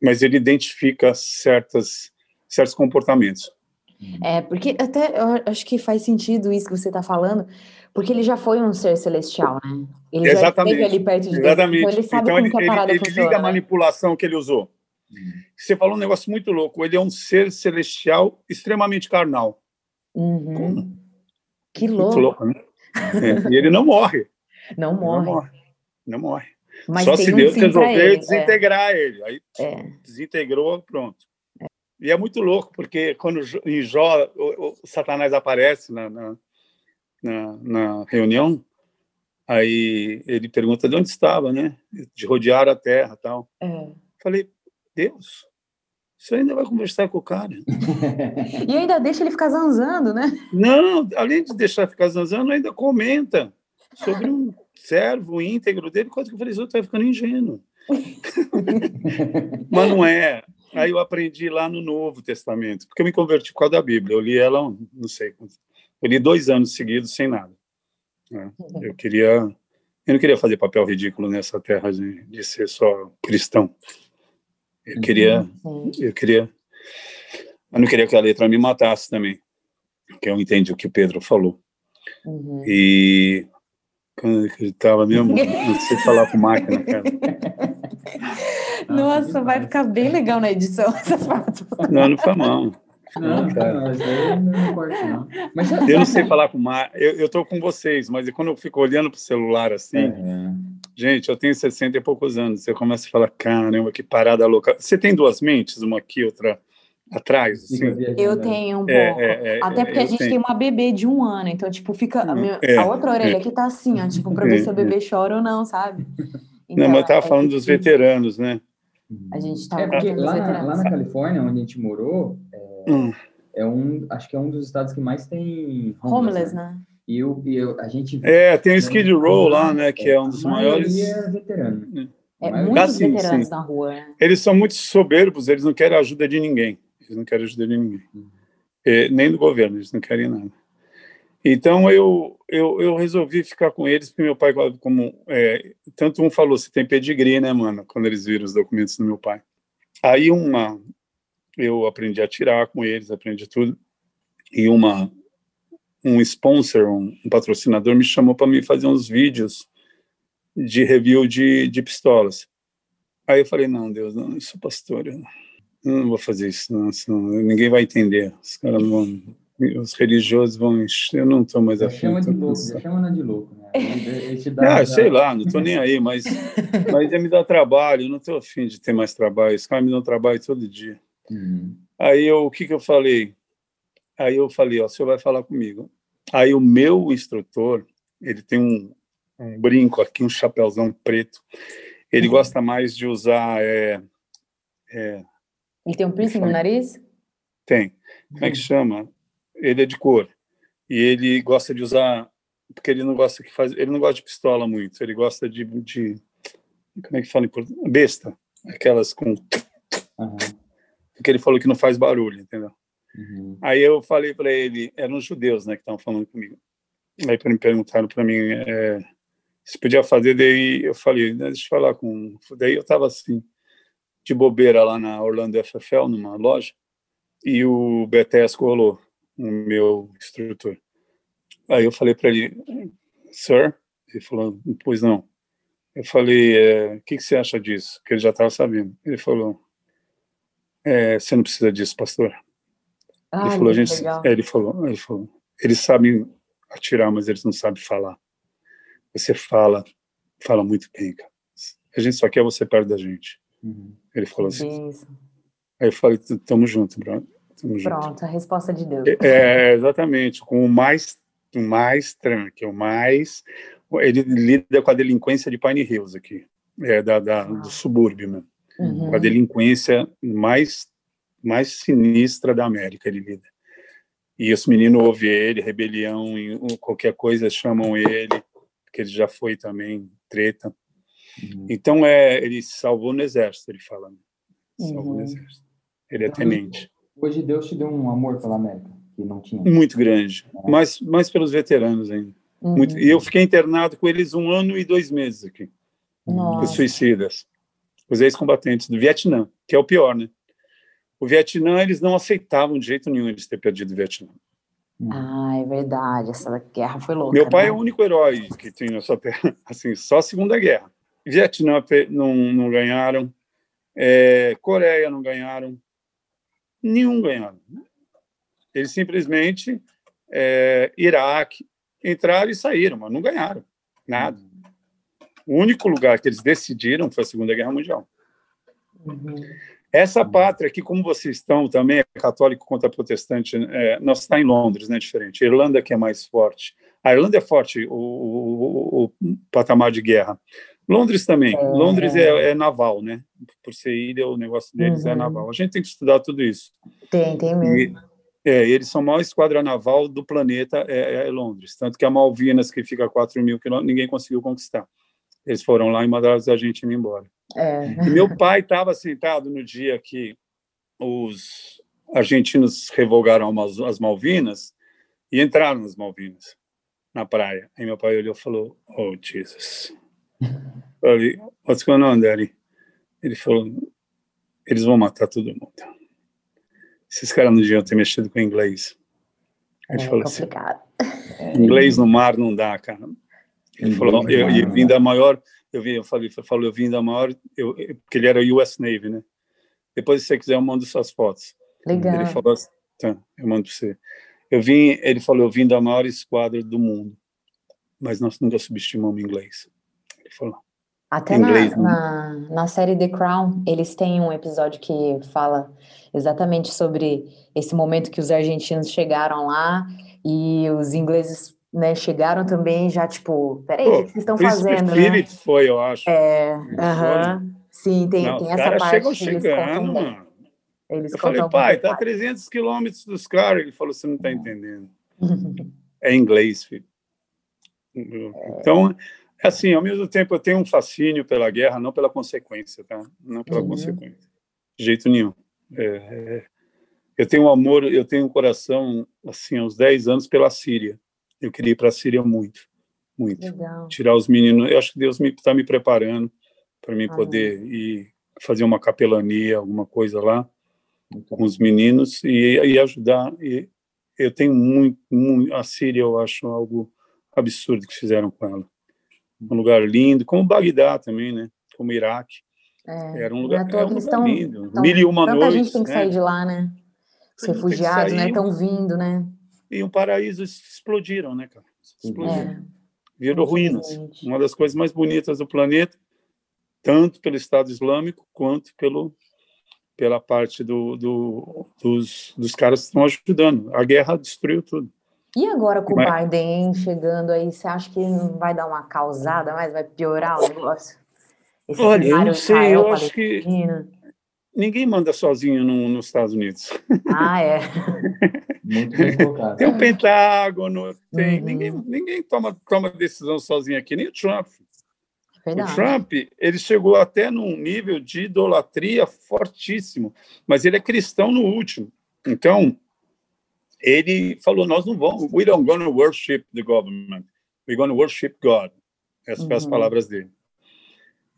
mas ele identifica certas, certos comportamentos. É, porque até eu acho que faz sentido isso que você está falando, porque ele já foi um ser celestial, né? Ele Exatamente. já esteve ali perto de Deus, Exatamente. então ele sabe então, ele, que a parada ele, ele funciona. Liga a né? manipulação que ele usou. Você falou um negócio muito louco, ele é um ser celestial extremamente carnal. Uhum. Como? Que louco. louco né? é, e ele não morre. Não morre. Não morre. Não morre. Mas Só se Deus resolver ele, é. desintegrar é. ele. Aí é. desintegrou, pronto. E é muito louco, porque quando em Jó o, o Satanás aparece na, na, na, na, reunião, aí ele pergunta de onde estava, né? De rodear a terra tal. É. Falei, Deus, você ainda vai conversar com o cara. e ainda deixa ele ficar zanzando, né? Não, além de deixar ficar zanzando, ainda comenta sobre um servo íntegro dele, coisa que eu falei, você está ficando ingênuo. Mas não é. Aí eu aprendi lá no Novo Testamento, porque eu me converti por causa da Bíblia. Eu li ela, não sei, eu li dois anos seguidos sem nada. Né? Eu queria, eu não queria fazer papel ridículo nessa terra de, de ser só cristão. Eu queria, uhum. eu queria, eu não queria que a letra me matasse também, porque eu entendi o que o Pedro falou. Uhum. E quando ele estava mesmo, não sei falar com máquina, cara. Nossa, vai ficar bem legal na edição essas. Não, não foi mal. Não, não, cara. Eu não sei falar com máquina. Eu, eu tô com vocês, mas quando eu fico olhando pro celular assim, uhum. Gente, eu tenho 60 e poucos anos. Você começa a falar, caramba, que parada louca. Você tem duas mentes, uma aqui, outra atrás? Assim? Eu tenho um é, pouco. É, é, Até porque a gente tenho. tem uma bebê de um ano, então, tipo, fica. A, minha, é, a outra orelha é. aqui tá assim, ó, tipo, pra ver se o bebê chora ou não, sabe? Então, não, mas eu tava falando dos veteranos, né? A gente tava é porque lá, na, lá na Califórnia, onde a gente morou, hum. é, um, acho que é um dos estados que mais tem homeless, homeless né? né? E eu, eu, a gente. É, tem o Skid Row lá, né? Que é um dos maiores. é veterano. É, é muitos assim, veteranos sim. na rua. Né? Eles são muito soberbos, eles não querem ajuda de ninguém. Eles não querem ajuda de ninguém. É, nem do governo, eles não querem nada. Então eu, eu, eu resolvi ficar com eles, porque meu pai, como é, tanto um falou, você tem pedigree, né, mano? Quando eles viram os documentos do meu pai. Aí uma, eu aprendi a tirar com eles, aprendi tudo. E uma, um sponsor, um, um patrocinador me chamou para me fazer uns vídeos de review de, de pistolas. Aí eu falei, não, Deus, não, eu sou pastor, eu não, vou fazer isso, não, senão ninguém vai entender. Os caras vão, os religiosos vão, eu não estou mais afim. Chama de louco, chama de louco, né? ah, sei lá, não estou nem aí, mas, mas ia me dar trabalho, eu não estou afim de ter mais trabalho, os caras me dão trabalho todo dia. Uhum. Aí eu, o que que eu falei? Aí eu falei, ó, o senhor vai falar comigo. Aí o meu instrutor, ele tem um, um brinco aqui, um chapéuzão preto. Ele uhum. gosta mais de usar. É, é, ele tem um piercing no nariz? Tem. Como é que uhum. chama? Ele é de cor. E ele gosta de usar. Porque ele não gosta que faz. Ele não gosta de pistola muito. Ele gosta de. de como é que fala em português? Besta. Aquelas com. Uhum. Porque ele falou que não faz barulho, entendeu? Uhum. Aí eu falei para ele, eram os judeus, né, que estavam falando comigo. Aí me perguntaram para mim é, se podia fazer, daí eu falei, né, deixa eu falar com. Daí eu estava assim, de bobeira lá na Orlando FFL, numa loja, e o BTS colou, o meu instrutor. Aí eu falei para ele, sir, ele falou, pois não. Eu falei, é, o é, que, que você acha disso? Que ele já estava sabendo. Ele falou, é, você não precisa disso, pastor. Ah, ele falou, gente, é, ele falou, ele falou, eles sabem atirar, mas eles não sabem falar. Você fala, fala muito bem, cara. A gente só quer você perto da gente. Uhum. Ele falou assim. Isso. Aí eu falei, tamo junto. Tamo Pronto, junto. a resposta de Deus. É, é, exatamente, com o mais, o mais tranque, o mais... Ele lida com a delinquência de Pine Hills aqui, é, da, da do subúrbio, né? Uhum. Com a delinquência mais mais sinistra da América, ele lida. E os meninos ouvem ele, rebelião, qualquer coisa chamam ele, porque ele já foi também treta. Uhum. Então, é, ele salvou no exército, ele fala. Né? Salvou uhum. no exército. Ele é tenente. Hoje Deus te deu um amor pela América, que não tinha. Muito grande, é. mas, mas pelos veteranos ainda. Uhum. Muito, e eu fiquei internado com eles um ano e dois meses aqui. Os suicidas. Os ex-combatentes do Vietnã, que é o pior, né? O Vietnã, eles não aceitavam de jeito nenhum eles ter perdido o Vietnã. Ah, é verdade, essa guerra foi louca. Meu pai né? é o único herói que tem nessa terra, assim, só a Segunda Guerra. Vietnã não, não ganharam, é, Coreia não ganharam, nenhum ganharam. Eles simplesmente, é, Iraque, entraram e saíram, mas não ganharam nada. O único lugar que eles decidiram foi a Segunda Guerra Mundial. Uhum. Essa pátria aqui, como vocês estão também, é católico contra protestante, é, nós está em Londres, né, diferente. A Irlanda que é mais forte. A Irlanda é forte, o, o, o patamar de guerra. Londres também. É. Londres é, é, naval, né? Por ser ilha, o negócio deles é uhum. é naval. A gente tem que estudar tudo isso. Tem, tem mesmo. E, é, eles são a maior esquadra naval do planeta, é, é Londres. Tanto que a Malvinas, que fica a 4 mil quilômetros, ninguém conseguiu conquistar. Eles foram lá e mandaram a gente ir embora. É. E meu pai estava sentado no dia que os argentinos revogaram as Malvinas e entraram nas Malvinas, na praia. Aí meu pai olhou e falou, oh, Jesus. Falei, what's going on, Daddy? Ele falou, eles vão matar todo mundo. Esses caras não deviam ter mexido com inglês. Ele é falou assim, complicado. assim, inglês no mar não dá, cara. Ele falou, eu, eu vim da maior eu vi, eu falei, falou, eu vim da maior, eu, porque ele era US Navy, né? Depois, se você quiser, eu mando suas fotos. Legal. Ele falou assim, tá, eu mando para você. Eu vim, ele falou, eu vim da maior esquadra do mundo, mas nós nunca subestimamos inglês. Ele falou. Até inglês, na, na, na, série The Crown, eles têm um episódio que fala exatamente sobre esse momento que os argentinos chegaram lá e os ingleses né, chegaram também já, tipo, peraí, Pô, o que vocês estão fazendo, né? foi, eu acho. É, uh -huh. sim, tem, Não, tem essa parte. chegam chegando, mano. Eles eu falei, pai, tá a 300 quilômetros dos caras. Ele falou, você não tá entendendo. é inglês, filho. Então, é assim, ao mesmo tempo eu tenho um fascínio pela guerra, não pela consequência, tá? Não pela uhum. consequência. De jeito nenhum. É, é, eu tenho um amor, eu tenho um coração, assim, aos 10 anos pela Síria Eu queria ir para a Síria muito, muito. Legal. Tirar os meninos. Eu acho que Deus está me, preparando para mim poder ir fazer uma capelania, alguma coisa lá com os meninos e, e ajudar. E eu tenho muito, muito, a Síria eu acho algo absurdo que fizeram com ela. Um lugar lindo, como Bagdá também, né? Como Iraque. É, Era um lugar, não é à toa é um lugar tão- lindo. tão- Mil e uma Tanta noites. gente tem que né? sair de lá, né? Os refugiados, né? Estão vindo, né? E um paraíso explodiram, né, cara? Explodiram. É, Virou ruínas. Uma das coisas mais bonitas do planeta, tanto pelo Estado Islâmico quanto pelo pela parte do, do- dos, dos caras que estão ajudando. A guerra destruiu tudo. E agora com o Mas- Biden chegando aí, você acha que não vai dar uma causada mais? Vai piorar o negócio? Esse Olha, eu não sei, eu acho que. Ninguém manda sozinho no- nos Estados Unidos. Ah, é. Muito. Tem o Pentágono, tem Uhum. ninguém, ninguém toma, toma decisão sozinho aqui, nem o Trump. O Verdade. Trump, ele chegou até num nível de idolatria fortíssimo, mas ele é cristão no último. Então, ele falou: Nós não vamos, we don't gonna worship the government, we're gonna worship God. Essas foram as Uhum. palavras dele.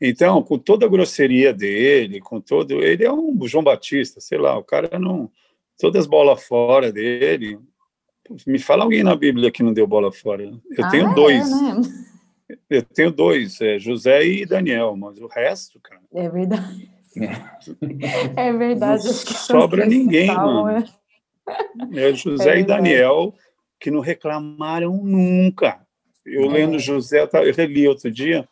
Então, com toda a grosseria dele, com todo. Ele é um João Batista, sei lá, o cara não. Todas as bolas fora dele. Me fala alguém na Bíblia que não deu bola fora. Eu Ah, tenho é, dois. né? Eu tenho dois, é José e Daniel, mas o resto, cara, É verdade. É verdade. Não sobra ninguém, salvam, mano. né? é José É e. Daniel que não reclamaram nunca. Eu É. lendo José, eu reli outro dia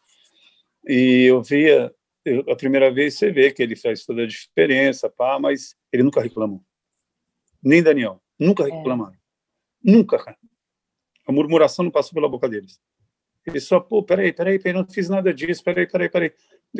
e eu via eu- a primeira vez você vê que ele faz toda a diferença, pá, mas ele nunca reclamou. Nem Daniel, nunca É. reclamaram. Nunca, cara. A murmuração não passou pela boca deles. Ele só, pô, peraí, peraí, peraí, não fiz nada disso, peraí, peraí, peraí.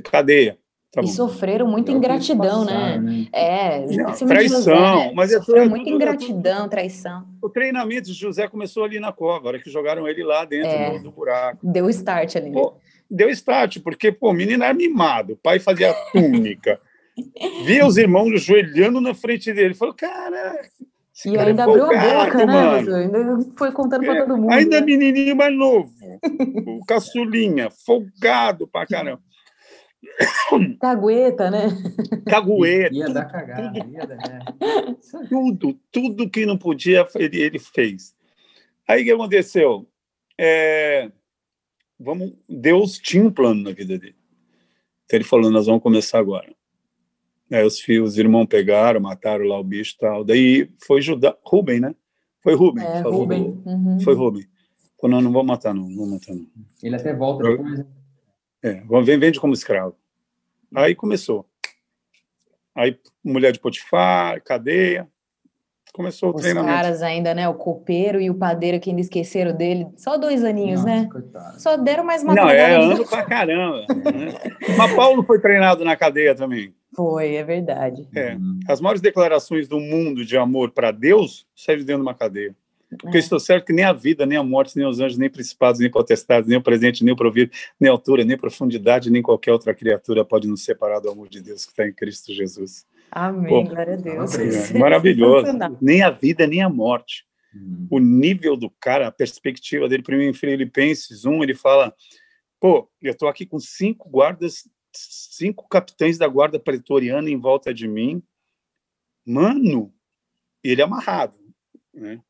Cadeia. Tá E bom. sofreram muita ingratidão, né? É, Não, traição, José, né? mas é Sofreu tudo- muita tudo- ingratidão, traição. O treinamento de José começou ali na cova, a hora que jogaram ele lá dentro É. do, do buraco. Deu start ali. né? Pô, deu start, porque, pô, o menino era mimado, o pai fazia túnica, via os irmãos ajoelhando na frente dele, falou, cara, E cara é ainda abriu a boca, né? Ainda foi contando pra É, todo mundo. ainda né? menininho mais novo, o caçulinha, folgado pra caramba, Cagueta, né? cagueta, Ia dar cagada, ia dar. é. tudo, tudo que não podia, ele, ele fez. Aí o que aconteceu? É, vamos, Deus tinha um plano na vida dele. Então ele falou: nós vamos começar agora. Aí os filhos, os irmãos pegaram, mataram lá o bicho e tal. Daí foi Judá, Rubem, né? Foi Rubem. É, que falou. Rubem. Uhum. Foi Rubem. Falou: não, não vou matar, não, não vou matar, não. Ele até volta Eu- depois. né? É, vem, vende como escravo. Aí começou. Aí mulher de Potifar, cadeia. Começou o Os treinamento. caras ainda, né? O copeiro e o padeiro que ainda esqueceram dele. Só dois aninhos, Nossa, né? coitado. Só deram mais uma Não, é ano pra caramba. né? Mas Paulo foi treinado na cadeia também. Foi, é verdade. É. Uhum. As maiores declarações do mundo de amor para Deus saíram dentro de uma cadeia. Porque É. estou certo que nem a vida, nem a morte, nem os anjos, nem principados, nem potestades, nem o presente, nem o provido, nem a altura, nem profundidade, nem qualquer outra criatura pode nos separar do amor de Deus que está em Cristo Jesus. Amém, Pô, glória a Deus. É maravilhoso. Nem a vida, nem a morte. Uhum. o nível do cara, a perspectiva dele. Primeiro em Filipenses 1, ele fala: pô, eu estou aqui com cinco guardas, cinco capitães da guarda pretoriana em volta de mim. Mano, ele é amarrado, né?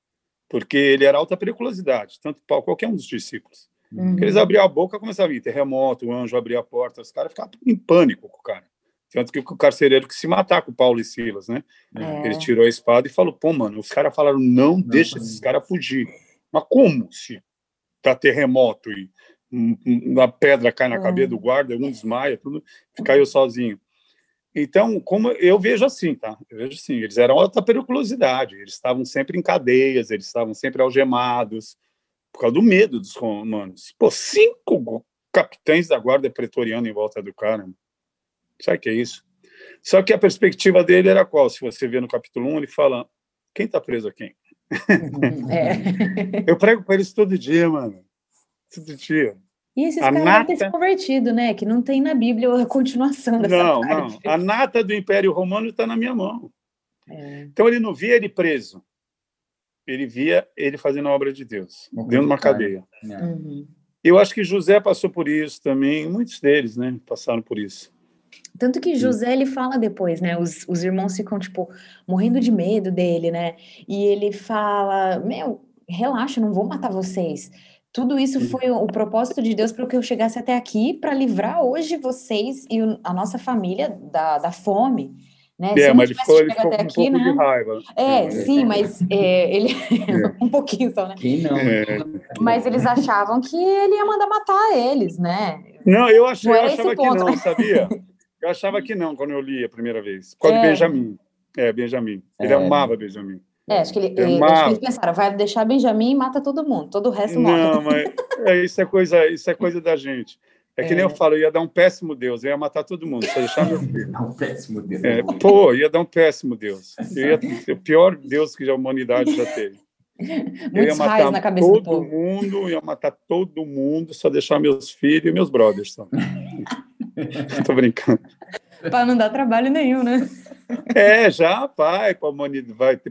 Porque ele era alta periculosidade, tanto para qualquer um dos discípulos. Uhum. Eles abriam a boca, começava a vir terremoto, o anjo abria a porta, os caras ficavam em pânico com o cara. Tanto que o carcereiro que se matar com Paulo e Silas, né? É. Ele tirou a espada e falou: pô, mano, os caras falaram, não, deixa não. esses caras fugir. Mas como se tá terremoto e um- um- uma pedra cai na É. cabeça do guarda, um desmaia, tudo, caiu sozinho. Então, como eu vejo assim, tá? Eu vejo assim, eles eram alta periculosidade, eles estavam sempre em cadeias, eles estavam sempre algemados, por causa do medo dos romanos. Pô, cinco capitães da guarda pretoriana em volta do cara. Sabe o que é isso? Só que a perspectiva dele era qual? Se você vê no capítulo 1, ele fala: quem está preso a quem? Uhum. É. Eu prego para eles todo dia, mano. Todo dia. E esses A caras nata- se convertido, né? Que não tem na Bíblia a continuação dessa Não, parte. não. A nata do Império Romano está na minha mão. É. Então ele não via ele preso. ele via ele fazendo a obra de Deus, Uma dentro de uma cadeia. É. Uhum. Eu acho que José passou por isso também, muitos deles, né, passaram por isso. Tanto que José, ele fala depois, né? Os, os irmãos ficam, tipo, morrendo de medo dele, né? E ele fala: Meu, relaxa, não vou matar vocês. Tudo isso foi o, o propósito de Deus para que eu chegasse até aqui, para livrar hoje vocês e o- a nossa família da, da fome. Né? É, mas ele ficou, ele ficou com até um aqui, pouco né? de raiva. É, sim, mas é, ele. um pouquinho só, né? Quem não? É. Mas eles achavam que ele ia mandar matar eles, né? Não, eu, achei, Não eu achava que não, né? sabia? Eu achava que não quando eu li a primeira vez. Por causa É. de Benjamin. É, Benjamin. Ele É. amava Benjamin. É, acho que, ele, Eu eh, acho que eles pensaram, vai deixar Benjamin e mata todo mundo, todo o resto morre. Não, mas é, isso, é coisa, isso é coisa da gente. É que nem É. eu falo, eu ia dar um péssimo Deus, eu ia matar todo mundo, só deixar meu filho. Não, péssimo Deus. É, pô, ia dar um péssimo Deus. Eu ia ser o pior Deus que a humanidade já teve. Eu ia Muitos raios matar na cabeça do todo povo. mundo, ia matar todo mundo, só deixar meus filhos e meus brothers. Só. Tô brincando. Para não dar trabalho nenhum, né? É, já, pai, para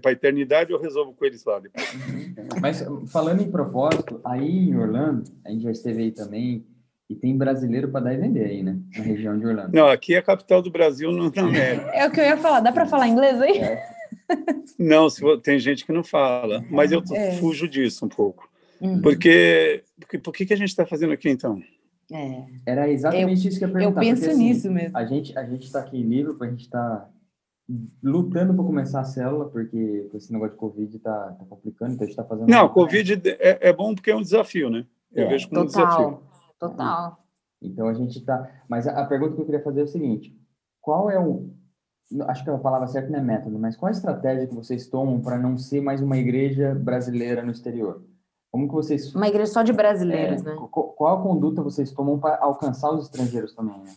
a eternidade eu resolvo com eles lá depois. Mas falando em propósito, aí em Orlando, a gente já esteve aí também, e tem brasileiro para dar e vender aí, né? Na região de Orlando. Não, aqui é a capital do Brasil, não na América. É o que eu ia falar. Dá para falar inglês aí? Não, se vo- tem gente que não fala, mas eu É. fujo disso um pouco. Uhum. Porque, porque por que, que a gente está fazendo aqui então? É, Era exatamente isso que eu ia eu perguntar. penso porque, assim, nisso mesmo. A gente a gente está aqui em Liverpool, a gente está lutando para começar a célula, porque com esse negócio de Covid tá, tá complicando, então a gente está fazendo. Não, Covid é, é bom porque é um desafio, né? Eu É, vejo como um desafio. Total, total. Então a gente está. Mas a, a pergunta que eu queria fazer é o seguinte: qual é o. Acho que a palavra certa não é método, mas qual a estratégia que vocês tomam para não ser mais uma igreja brasileira no exterior? Como que vocês. Uma igreja só de brasileiros, é, né? qu- Qual a conduta vocês tomam para alcançar os estrangeiros também? Né?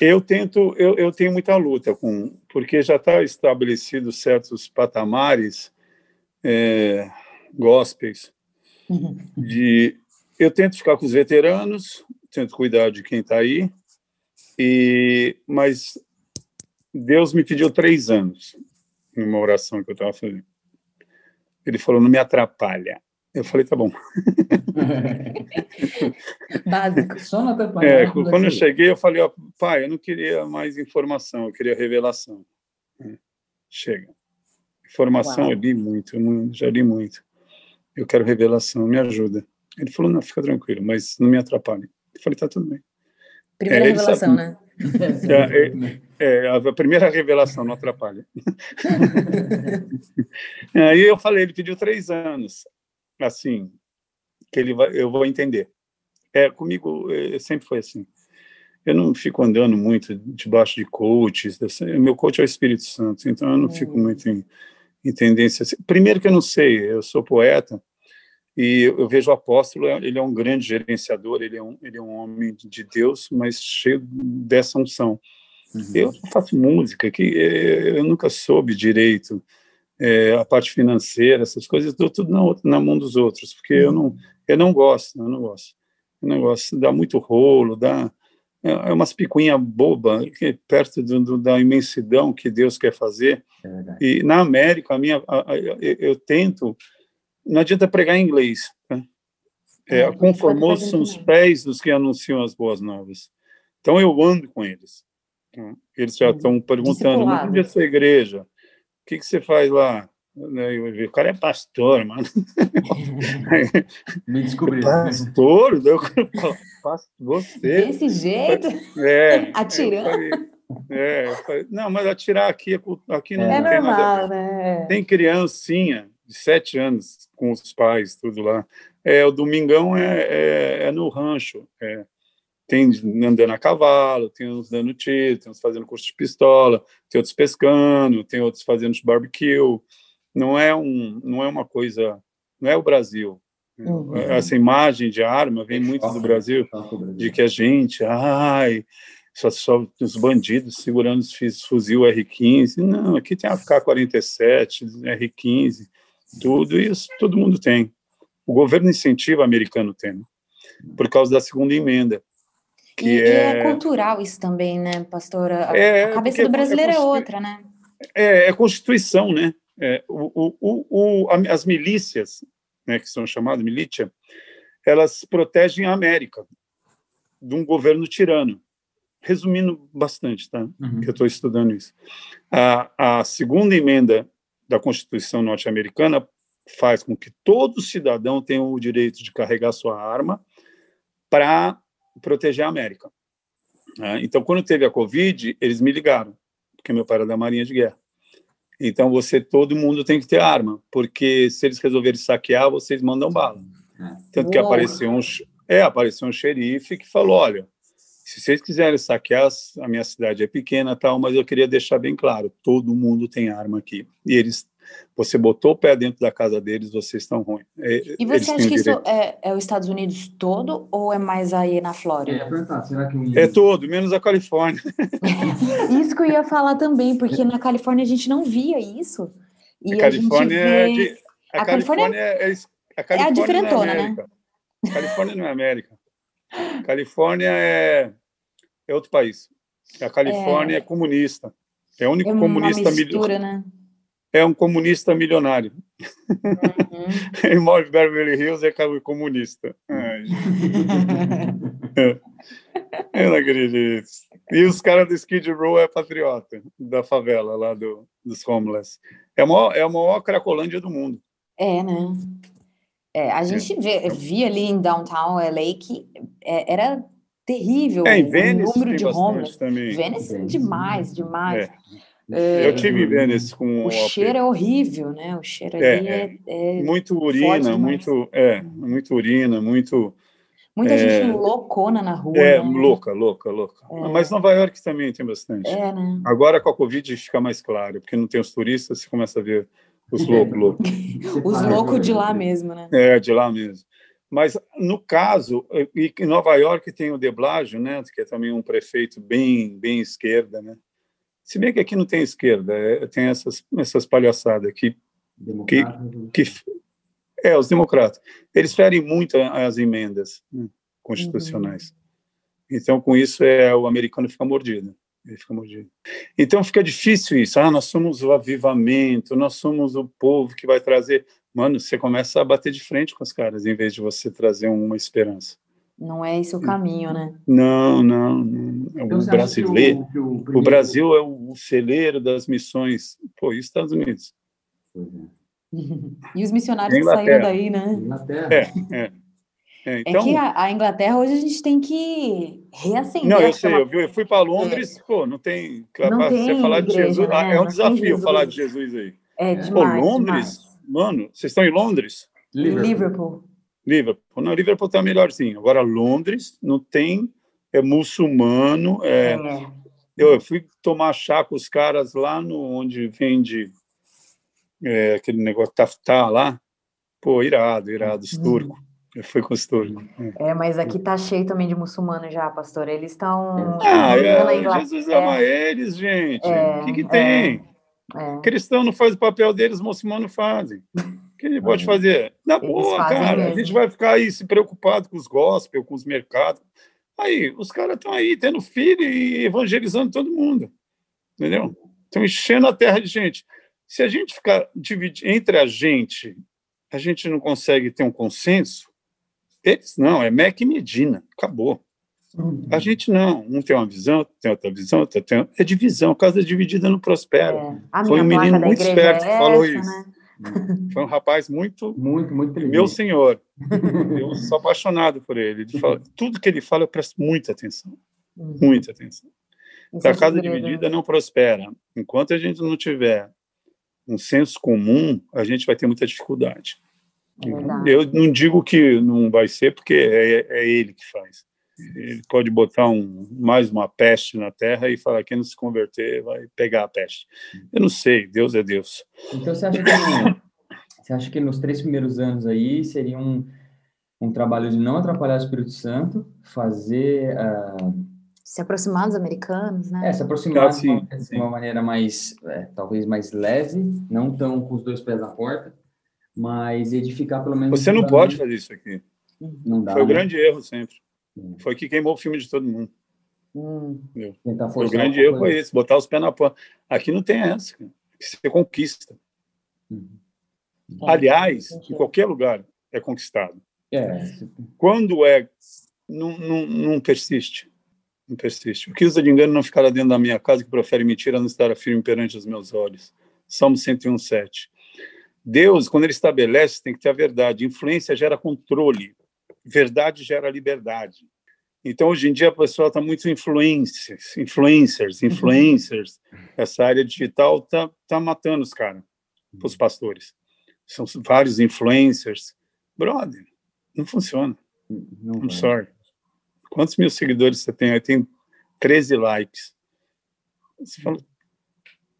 Eu tento, eu, eu tenho muita luta com, porque já está estabelecido certos patamares é, gospels de eu tento ficar com os veteranos, tento cuidar de quem está aí, e mas Deus me pediu três anos numa oração que eu estava fazendo. Ele falou, não me atrapalha. Eu falei, tá bom. Básico. Só na campanha. É, quando eu cheguei, eu falei, ó, pai, eu não queria mais informação, eu queria revelação. É, Chega. Informação Uau. eu li muito, eu já li muito. Eu quero revelação, me ajuda. Ele falou, não, fica tranquilo, mas não me atrapalhe. Eu falei, tá tudo bem. Primeira É, revelação, sabe- né? É, a primeira revelação, não atrapalha. Aí eu falei, ele pediu três anos, assim, que ele vai, eu vou entender. É, comigo é, sempre foi assim. Eu não fico andando muito debaixo de coaches. meu coach é o Espírito Santo, então eu não fico Uhum. muito em, em tendência. assim. Primeiro que eu não sei, eu sou poeta e eu, vejo o apóstolo, ele é um grande gerenciador, ele é um, ele é um homem de Deus, mas cheio dessa unção. Uhum. Eu faço música, que eh, eu nunca soube direito eh, a parte financeira, essas coisas, dou tudo na, na mão dos outros, porque eu não, eu não gosto, eu não gosto. Eu não gosto, dá muito rolo, dá é é umas picuinha boba que perto do, do- da imensidão que Deus quer fazer. É. E na América, a minha, a- a- eu, eu tento, não adianta pregar em inglês. Tá? É, É, são os pés dos que anunciam as boas novas. Então eu ando com eles. tá? Eles já Uhum. estão perguntando, mas onde é a sua igreja? O que, que você faz lá? Né, O cara é pastor, mano. Me descobriu. Pastor? Eu falo, "Pastor, Você? Desse jeito? É. Atirando? Eu falei, é, eu falei, não, mas atirar aqui, é aqui não, É É tem nada normal, né? Tem criancinha de sete anos com os pais, tudo lá. É, o domingão é, é, é no rancho. é. Tem andando a cavalo, tem uns dando tiro, tem uns fazendo curso de pistola, tem outros pescando, tem outros fazendo barbecue. Não é, um, não é uma coisa... Não é o Brasil. Uhum. Essa imagem de arma vem muito do Brasil de que a gente, ai, só, só os bandidos segurando os fuzil R-15. Não, aqui tem a K-47, R-15, tudo isso todo mundo tem. O governo incentiva americano tem, né? por causa da segunda emenda. E, Que e é... é, cultural isso também, né, pastora? A, É, a cabeça do brasileiro é é outra, né? é, é Constituição, né? É, o, o, o, as milícias, né, que são chamadas milícia, elas protegem a América de um governo tirano. Resumindo bastante, tá? Uhum. Que eu estou estudando isso. A, a segunda emenda da Constituição norte-americana faz com que todo cidadão tenha o direito de carregar sua arma para proteger a América. É, então, quando teve a Covid, eles me ligaram, porque meu pai era da Marinha de Guerra. Então, você, todo mundo tem que ter arma, porque se eles resolverem saquear, vocês mandam bala. É. Tanto que apareceu um, é, apareceu um xerife que falou, olha, se vocês quiserem saquear, a minha cidade é pequena, tal, mas eu queria deixar bem claro, todo mundo tem arma aqui. E eles você botou o pé dentro da casa deles, vocês estão ruins. É, e você acha que isso é, é, os Estados Unidos todo ou é mais aí na Flórida? É, é todo, menos a Califórnia. isso que eu ia falar também, porque na Califórnia a gente não via isso. E a Califórnia, a vê... de... a, a Califórnia, é, é, a Califórnia é a diferentona, né? A Califórnia não é América. A Califórnia é, é outro país. A Califórnia é, comunista. É o único é comunista mistura, né? É um comunista milionário. Uhum. Ele mora em Beverly Hills e é comunista. Ai. Eu não acredito. E os caras do Skid Row é patriota da favela lá do, dos homeless. É a maior, é a maior cracolândia do mundo. É, né? É, a gente vê, via ali em downtown LA que é, era terrível é, Venice o número de homeless. Também. Venice, demais, demais. É. É, eu tive Vênice com o cheiro é horrível, né? O cheiro é, ali é, é, é muito urina, muito é, muito urina, muito muita gente loucona na rua. É, né? louca, louca, louca. Mas Nova York também tem bastante. É, né? Agora com a Covid fica mais claro, porque não tem os turistas, você começa a ver os loucos, loucos. os loucos de lá mesmo, né? É, de lá mesmo. Mas, no caso, em Nova York tem o De Blasio, né, que é também um prefeito bem, bem esquerda, né? Se bem que aqui não tem esquerda, é, tem essas, essas palhaçadas aqui. Que, que, é, os democratas. Eles ferem muito as emendas né, constitucionais. Uhum. Então, com isso, é o americano fica mordido. Ele fica mordido. Então, fica difícil isso. Ah, nós somos o avivamento, nós somos o povo que vai trazer. Mano, você começa a bater de frente com os caras, em vez de você trazer uma esperança. Não é esse o caminho, né? Não, não. não. Então, o brasileiro. O, o, primeiro... o, Brasil é o celeiro das missões. Pô, e os Estados Unidos? e os missionários que saíram daí, né? Inglaterra. É, é. É, então... é que a, a, Inglaterra hoje a gente tem que reacender. Não, eu sei, eu, eu fui para Londres, é. pô, não tem. Não tem você falar igreja, de Jesus. Né? É um desafio falar de Jesus aí. É demais. Pô, Londres, demais. mano, vocês estão em Londres? Liverpool. Liverpool. Liverpool. Não, Liverpool está melhorzinho. Agora, Londres não tem, é muçulmano. É, é. Eu fui tomar chá com os caras lá no onde vende é, aquele negócio tá lá. Pô, irado, irado, os uhum. turcos. Eu fui com os turcos. É. é, mas aqui tá cheio também de muçulmano já, pastor. Eles estão. Ah, é, Jesus ama eles, gente. É, o que, que tem? É, Cristão não faz o papel deles, muçulmano fazem que ele pode fazer? Na boa, cara. Mesmo. A gente vai ficar aí se preocupado com os gospel, com os mercados. Aí, os caras estão aí tendo filho e evangelizando todo mundo. Entendeu? Estão enchendo a terra de gente. Se a gente ficar dividir entre a gente, a gente não consegue ter um consenso, eles não, é Mac e Medina, acabou. A gente não, um tem uma visão, tem outra visão, outra tem... é divisão, casa dividida não prospera. É. Foi um menino muito esperto que é falou essa, isso. Né? Foi um rapaz muito, muito, muito meu senhor. Eu sou apaixonado por ele. ele fala, tudo que ele fala eu presto muita atenção, uhum. muita atenção. a é casa dividida não prospera. Enquanto a gente não tiver um senso comum, a gente vai ter muita dificuldade. É eu não digo que não vai ser, porque é, é ele que faz. Ele pode botar um, mais uma peste na terra e falar: quem não se converter vai pegar a peste. Eu não sei, Deus é Deus. Então você acha que, você acha que nos três primeiros anos aí seria um, um trabalho de não atrapalhar o Espírito Santo, fazer. Uh, se aproximar dos americanos, né? É, se aproximar ah, sim, de, uma, de uma maneira mais, é, talvez mais leve, não tão com os dois pés na porta, mas edificar pelo menos. Você não pode fazer isso aqui. Não dá. Foi o um né? grande erro sempre. Foi que queimou o filme de todo mundo. Hum. o grande erro foi esse, botar os pés na porta. Aqui não tem essa, cara. Você conquista. Uhum. Aliás, em qualquer lugar é conquistado. É. Quando é, não, não, não persiste. Não persiste. O que usa de engano não ficará dentro da minha casa, que profere mentira, não estará firme perante os meus olhos. Salmo 101, 7. Deus, quando ele estabelece, tem que ter a verdade. Influência gera controle. Verdade gera liberdade. Então, hoje em dia, a pessoa está muito influencers, influencers, uhum. influencers. Essa área digital está tá matando os caras, os pastores. São vários influencers. Brother, não funciona. Não I'm sorry. Quantos mil seguidores você tem? Aí tem 13 likes. Você fala,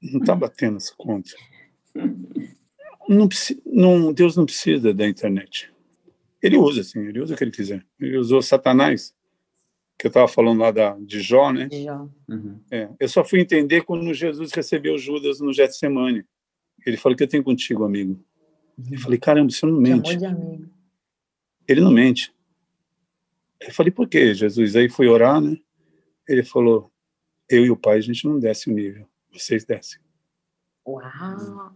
não está batendo essa conta. Não, não, Deus não precisa da internet. Ele usa, sim, ele usa o que ele quiser. Ele usou Satanás, que eu estava falando lá da, de Jó, né? De Jó. Uhum. É, eu só fui entender quando Jesus recebeu Judas no Getsemane. Ele falou que eu tenho contigo, amigo. Uhum. Eu falei, caramba, você não mente. Ele não mente. Eu falei, por quê, Jesus? Aí fui orar, né? Ele falou, eu e o pai, a gente não desce o nível, vocês descem. Uau!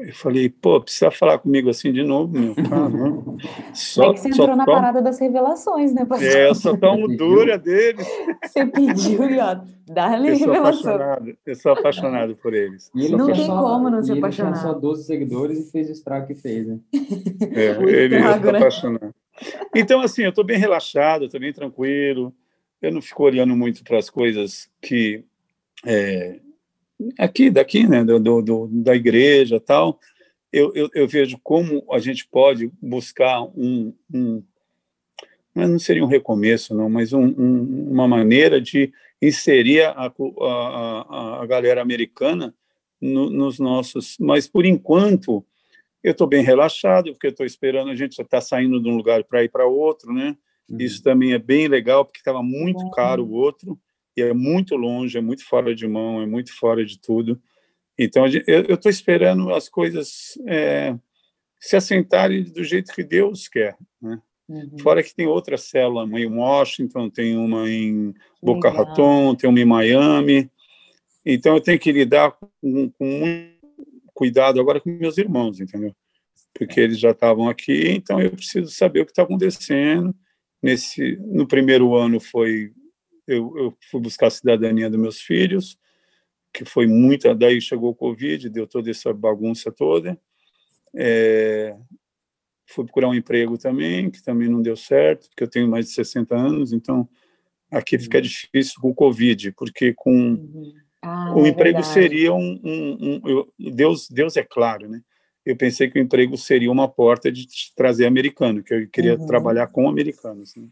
Eu falei, pô, precisa falar comigo assim de novo, meu. Caramba. Só, é que você entrou na parada das revelações, né, pastor? É, essa tão dura deles. Você pediu, ó, dá-lhe revelação. Apaixonado, eu sou apaixonado por eles. E ele não tem como não ser apaixonado. Ele tinha só 12 seguidores e fez o estrago que fez, né? É, ele está né? apaixonado. Então, assim, eu estou bem relaxado, estou bem tranquilo. Eu não fico olhando muito para as coisas que é, aqui, daqui, né, do, do, da igreja tal, eu, eu, eu, vejo como a gente pode buscar um, um não seria um recomeço, não, mas um, um, uma maneira de inserir a, a, a galera americana no, nos nossos. Mas, por enquanto, eu estou bem relaxado, porque estou esperando, a gente já está saindo de um lugar para ir para outro, né? Uhum. Isso também é bem legal, porque estava muito uhum. caro o outro e é muito longe, é muito fora de mão, é muito fora de tudo. Então, eu estou esperando as coisas é, se assentarem do jeito que Deus quer. Né? Uhum. Fora que tem outra célula, uma em Washington, tem uma em Boca Legal. Raton, tem uma em Miami. Então, eu tenho que lidar com, com muito cuidado agora com meus irmãos, entendeu? Porque eles já estavam aqui, então eu preciso saber o que está acontecendo. Nesse, no primeiro ano foi eu, eu fui buscar a cidadania dos meus filhos, que foi muita. Daí chegou o Covid, deu toda essa bagunça toda. É, fui procurar um emprego também, que também não deu certo, porque eu tenho mais de 60 anos, então aqui uhum. fica difícil com o Covid, porque com uhum. ah, o é emprego verdade. seria um, um, um, Deus Deus é claro, né? Eu pensei que o emprego seria uma porta de trazer americano, que eu queria uhum. trabalhar com americanos. Né?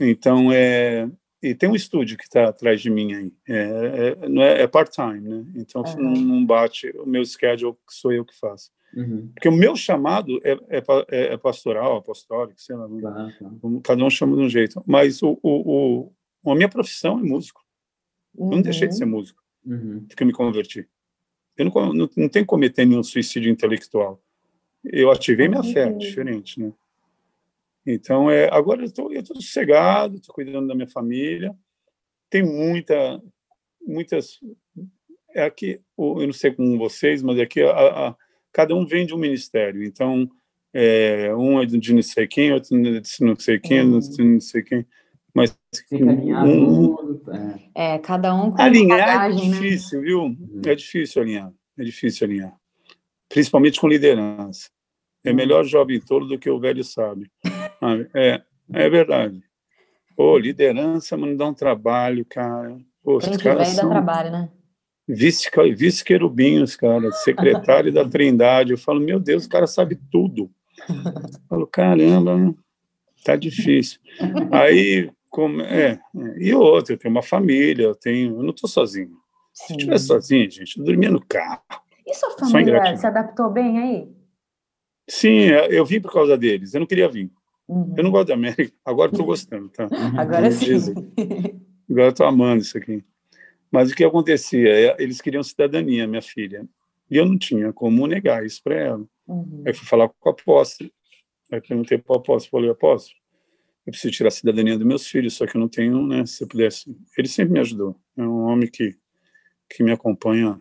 Uhum. Então, é, e tem um estúdio que está atrás de mim aí. É, é, não é, é part-time, né? Então, uhum. não bate o meu schedule, que sou eu que faço. Uhum. Porque o meu chamado é, é, é, é pastoral, apostólico, sei lá. Uhum. Cada um chama de um jeito. Mas o, o, o a minha profissão é músico. Eu não deixei de ser músico, uhum. porque eu me converti. Eu não, não, não tenho que cometer nenhum suicídio intelectual. Eu ativei minha fé, diferente, né? Então, é, agora eu estou sossegado, estou cuidando da minha família. Tem muita, muitas. É aqui, eu não sei com vocês, mas aqui a, a, cada um vem de um ministério. Então, é, um é de não sei quem, outro de não sei quem, uhum. de não sei quem. Mas um, é. é, cada um com alinhar é bagagem, é difícil, né? viu? Uhum. É difícil alinhar, é difícil alinhar, principalmente com liderança. É uhum. melhor jovem tolo do que o velho sábio. É, é verdade. Pô, liderança, mano, dá um trabalho, cara. Pô, Tem que caras são... dá trabalho, né? Vice, vice cara, secretário da Trindade. Eu falo, meu Deus, o cara sabe tudo. Eu falo, caramba, tá difícil. Aí, como é, é, e outro, eu tenho uma família, eu tenho, eu não tô sozinho. Sim. Se eu estivesse sozinho, gente, eu dormia no carro. E sua família se adaptou bem aí? Sim, eu vim por causa deles. Eu não queria vir. Uhum. Eu não gosto da América, agora estou gostando, tá? Agora sim. Agora estou amando isso aqui. Mas o que acontecia? É, eles queriam cidadania, minha filha. E eu não tinha como negar isso para ela. Uhum. Aí fui falar com o apóstolo. Aí perguntei para o apóstolo, falei, apóstolo, eu preciso tirar a cidadania dos meus filhos, só que eu não tenho, né, se eu pudesse. Ele sempre me ajudou. É um homem que, que me acompanha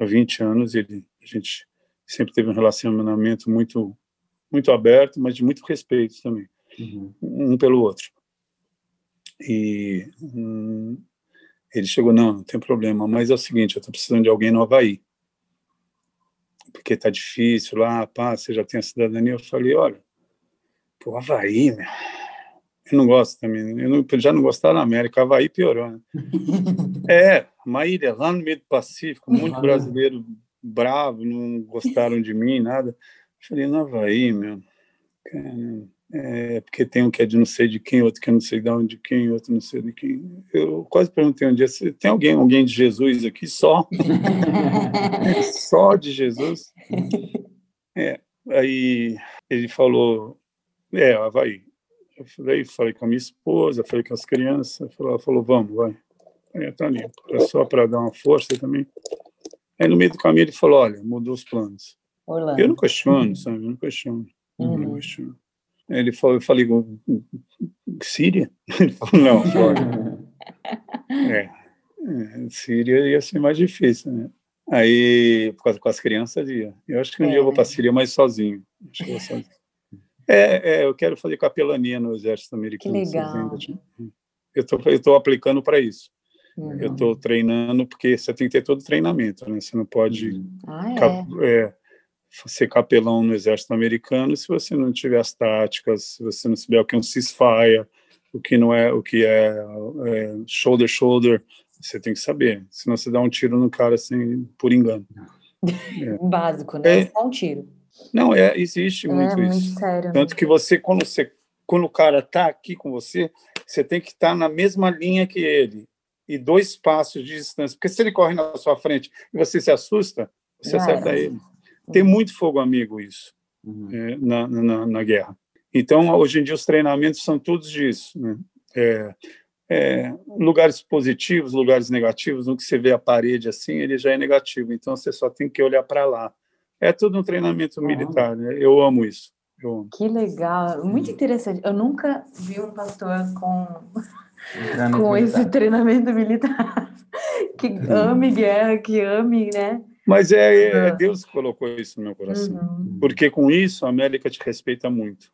há 20 anos, ele, A gente sempre teve um relacionamento muito muito aberto, mas de muito respeito também, uhum. um pelo outro. E hum, ele chegou, não, não tem problema, mas é o seguinte, eu estou precisando de alguém no Havaí, porque está difícil lá, pá, você já tem a cidadania. Eu falei, olha, pô, Havaí, meu, eu não gosto também, eu não, já não gostava da América, Havaí piorou, né? é, uma ilha lá no meio do Pacífico, muito brasileiro bravo, não gostaram de mim, nada. Eu falei, no Havaí, meu, caramba é, porque tem um que é de não sei de quem, outro que é não sei de onde de quem, outro não sei de quem. Eu quase perguntei um dia se tem alguém, alguém de Jesus aqui só, só de Jesus. É, aí ele falou, é, Havaí. Eu falei, falei com a minha esposa, falei com as crianças, ela falou, vamos, vai. Aí tá ali, é só para dar uma força também. Aí no meio do caminho ele falou, olha, mudou os planos. Orlando. Eu não questiono, sabe? Eu não questiono. Uhum. Eu não questiono. Ele falou, eu falei, Síria? Ele falou, não, é, é, Síria ia ser mais difícil, né? Aí, com as crianças, ia. Eu acho que um é. dia eu vou para a Síria, mas sozinho. Acho que eu sozinho. É, é, eu quero fazer capelania no exército americano. Que legal. Eu estou aplicando para isso. Uhum. Eu estou treinando, porque você tem que ter todo o treinamento, né? Você não pode... Uhum. Ah, é? É ser capelão no exército americano se você não tiver as táticas, se você não souber o que é um ceasefire, o que não é, o que é, é shoulder shoulder, você tem que saber, senão você dá um tiro no cara assim por engano. É. Básico, né? É, um tiro. Não, é, existe é, muito, muito isso. Sério, Tanto né? que você quando você quando o cara tá aqui com você, você tem que estar tá na mesma linha que ele e dois passos de distância, porque se ele corre na sua frente e você se assusta, você acerta ele. Tem muito fogo amigo isso uhum. é, na, na, na, guerra. Então, hoje em dia, os treinamentos são todos disso. Né? É, é, lugares positivos, lugares negativos, no que você vê a parede assim, ele já é negativo. Então, você só tem que olhar para lá. É tudo um treinamento uhum. militar. Né? Eu amo isso. Eu amo. Que legal, muito interessante. Eu nunca vi um pastor com com militar. esse treinamento militar que ame guerra, que ame, né? Mas é, é, Deus que colocou isso no meu coração. Uhum. Porque com isso a América te respeita muito.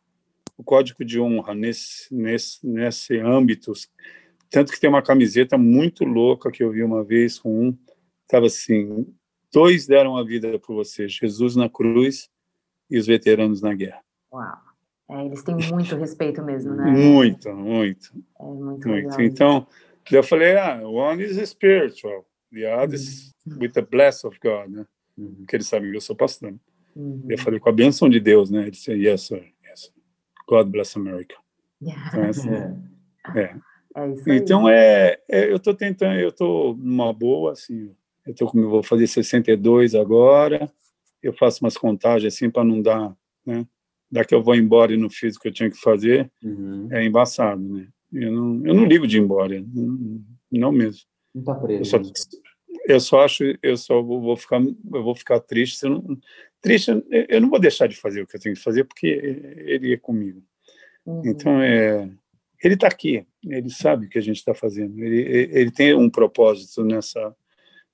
O código de honra nesse, nesse, nesse âmbito. Tanto que tem uma camiseta muito louca que eu vi uma vez com um. Estava assim: dois deram a vida por você, Jesus na cruz e os veteranos na guerra. Uau. É, eles têm muito respeito mesmo, né? Muito, muito. É muito, muito. Então, eu falei: ah, one is spiritual, the other is with the bless of God, né? Porque eles sabem que eu sou pastor. Uhum. Eu falei com a bênção de Deus, né? Ele disse, yes, sir, yes. God bless America. Yeah. Então, é, assim, é. é então é, é, eu estou tentando, eu estou numa boa, assim, eu tô com, vou fazer 62 agora, eu faço umas contagens assim para não dar, né? Daqui eu vou embora e não fiz o que eu tinha que fazer, uhum. é embaçado, né? Eu não, eu não ligo de ir embora, não, não mesmo. Não tá preso. Eu só, eu só acho, eu só vou ficar, eu vou ficar triste. Não, triste, eu não vou deixar de fazer o que eu tenho que fazer porque ele é comigo. Uhum. Então é, ele está aqui, ele sabe o que a gente está fazendo. Ele, ele tem um propósito nessa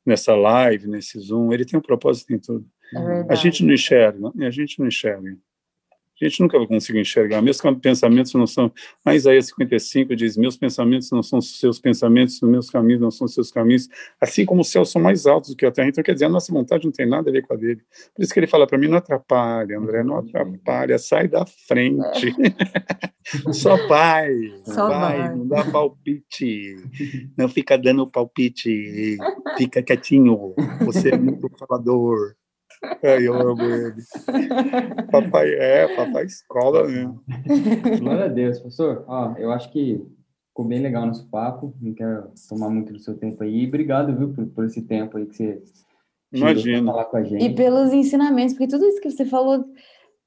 nessa live, nesse Zoom. Ele tem um propósito em tudo. É a gente não enxerga, a gente não enxerga. A gente nunca vai conseguir enxergar. Meus pensamentos não são. A Isaías 55 diz: Meus pensamentos não são seus pensamentos, os meus caminhos não são seus caminhos. Assim como os céus são mais altos do que a terra. Então, quer dizer, a nossa vontade não tem nada a ver com a dele. Por isso que ele fala para mim: não atrapalha, André, não atrapalha, sai da frente. Só vai. Só vai, vai. Não dá palpite. Não fica dando palpite. Fica quietinho. Você é muito falador. É, eu amo ele. Papai é, papai escola mesmo. Glória a Deus, professor. Ó, eu acho que ficou bem legal nosso papo. Não quero tomar muito do seu tempo aí. Obrigado, viu, por, por esse tempo aí que você Imagina. falar com a gente. E pelos ensinamentos, porque tudo isso que você falou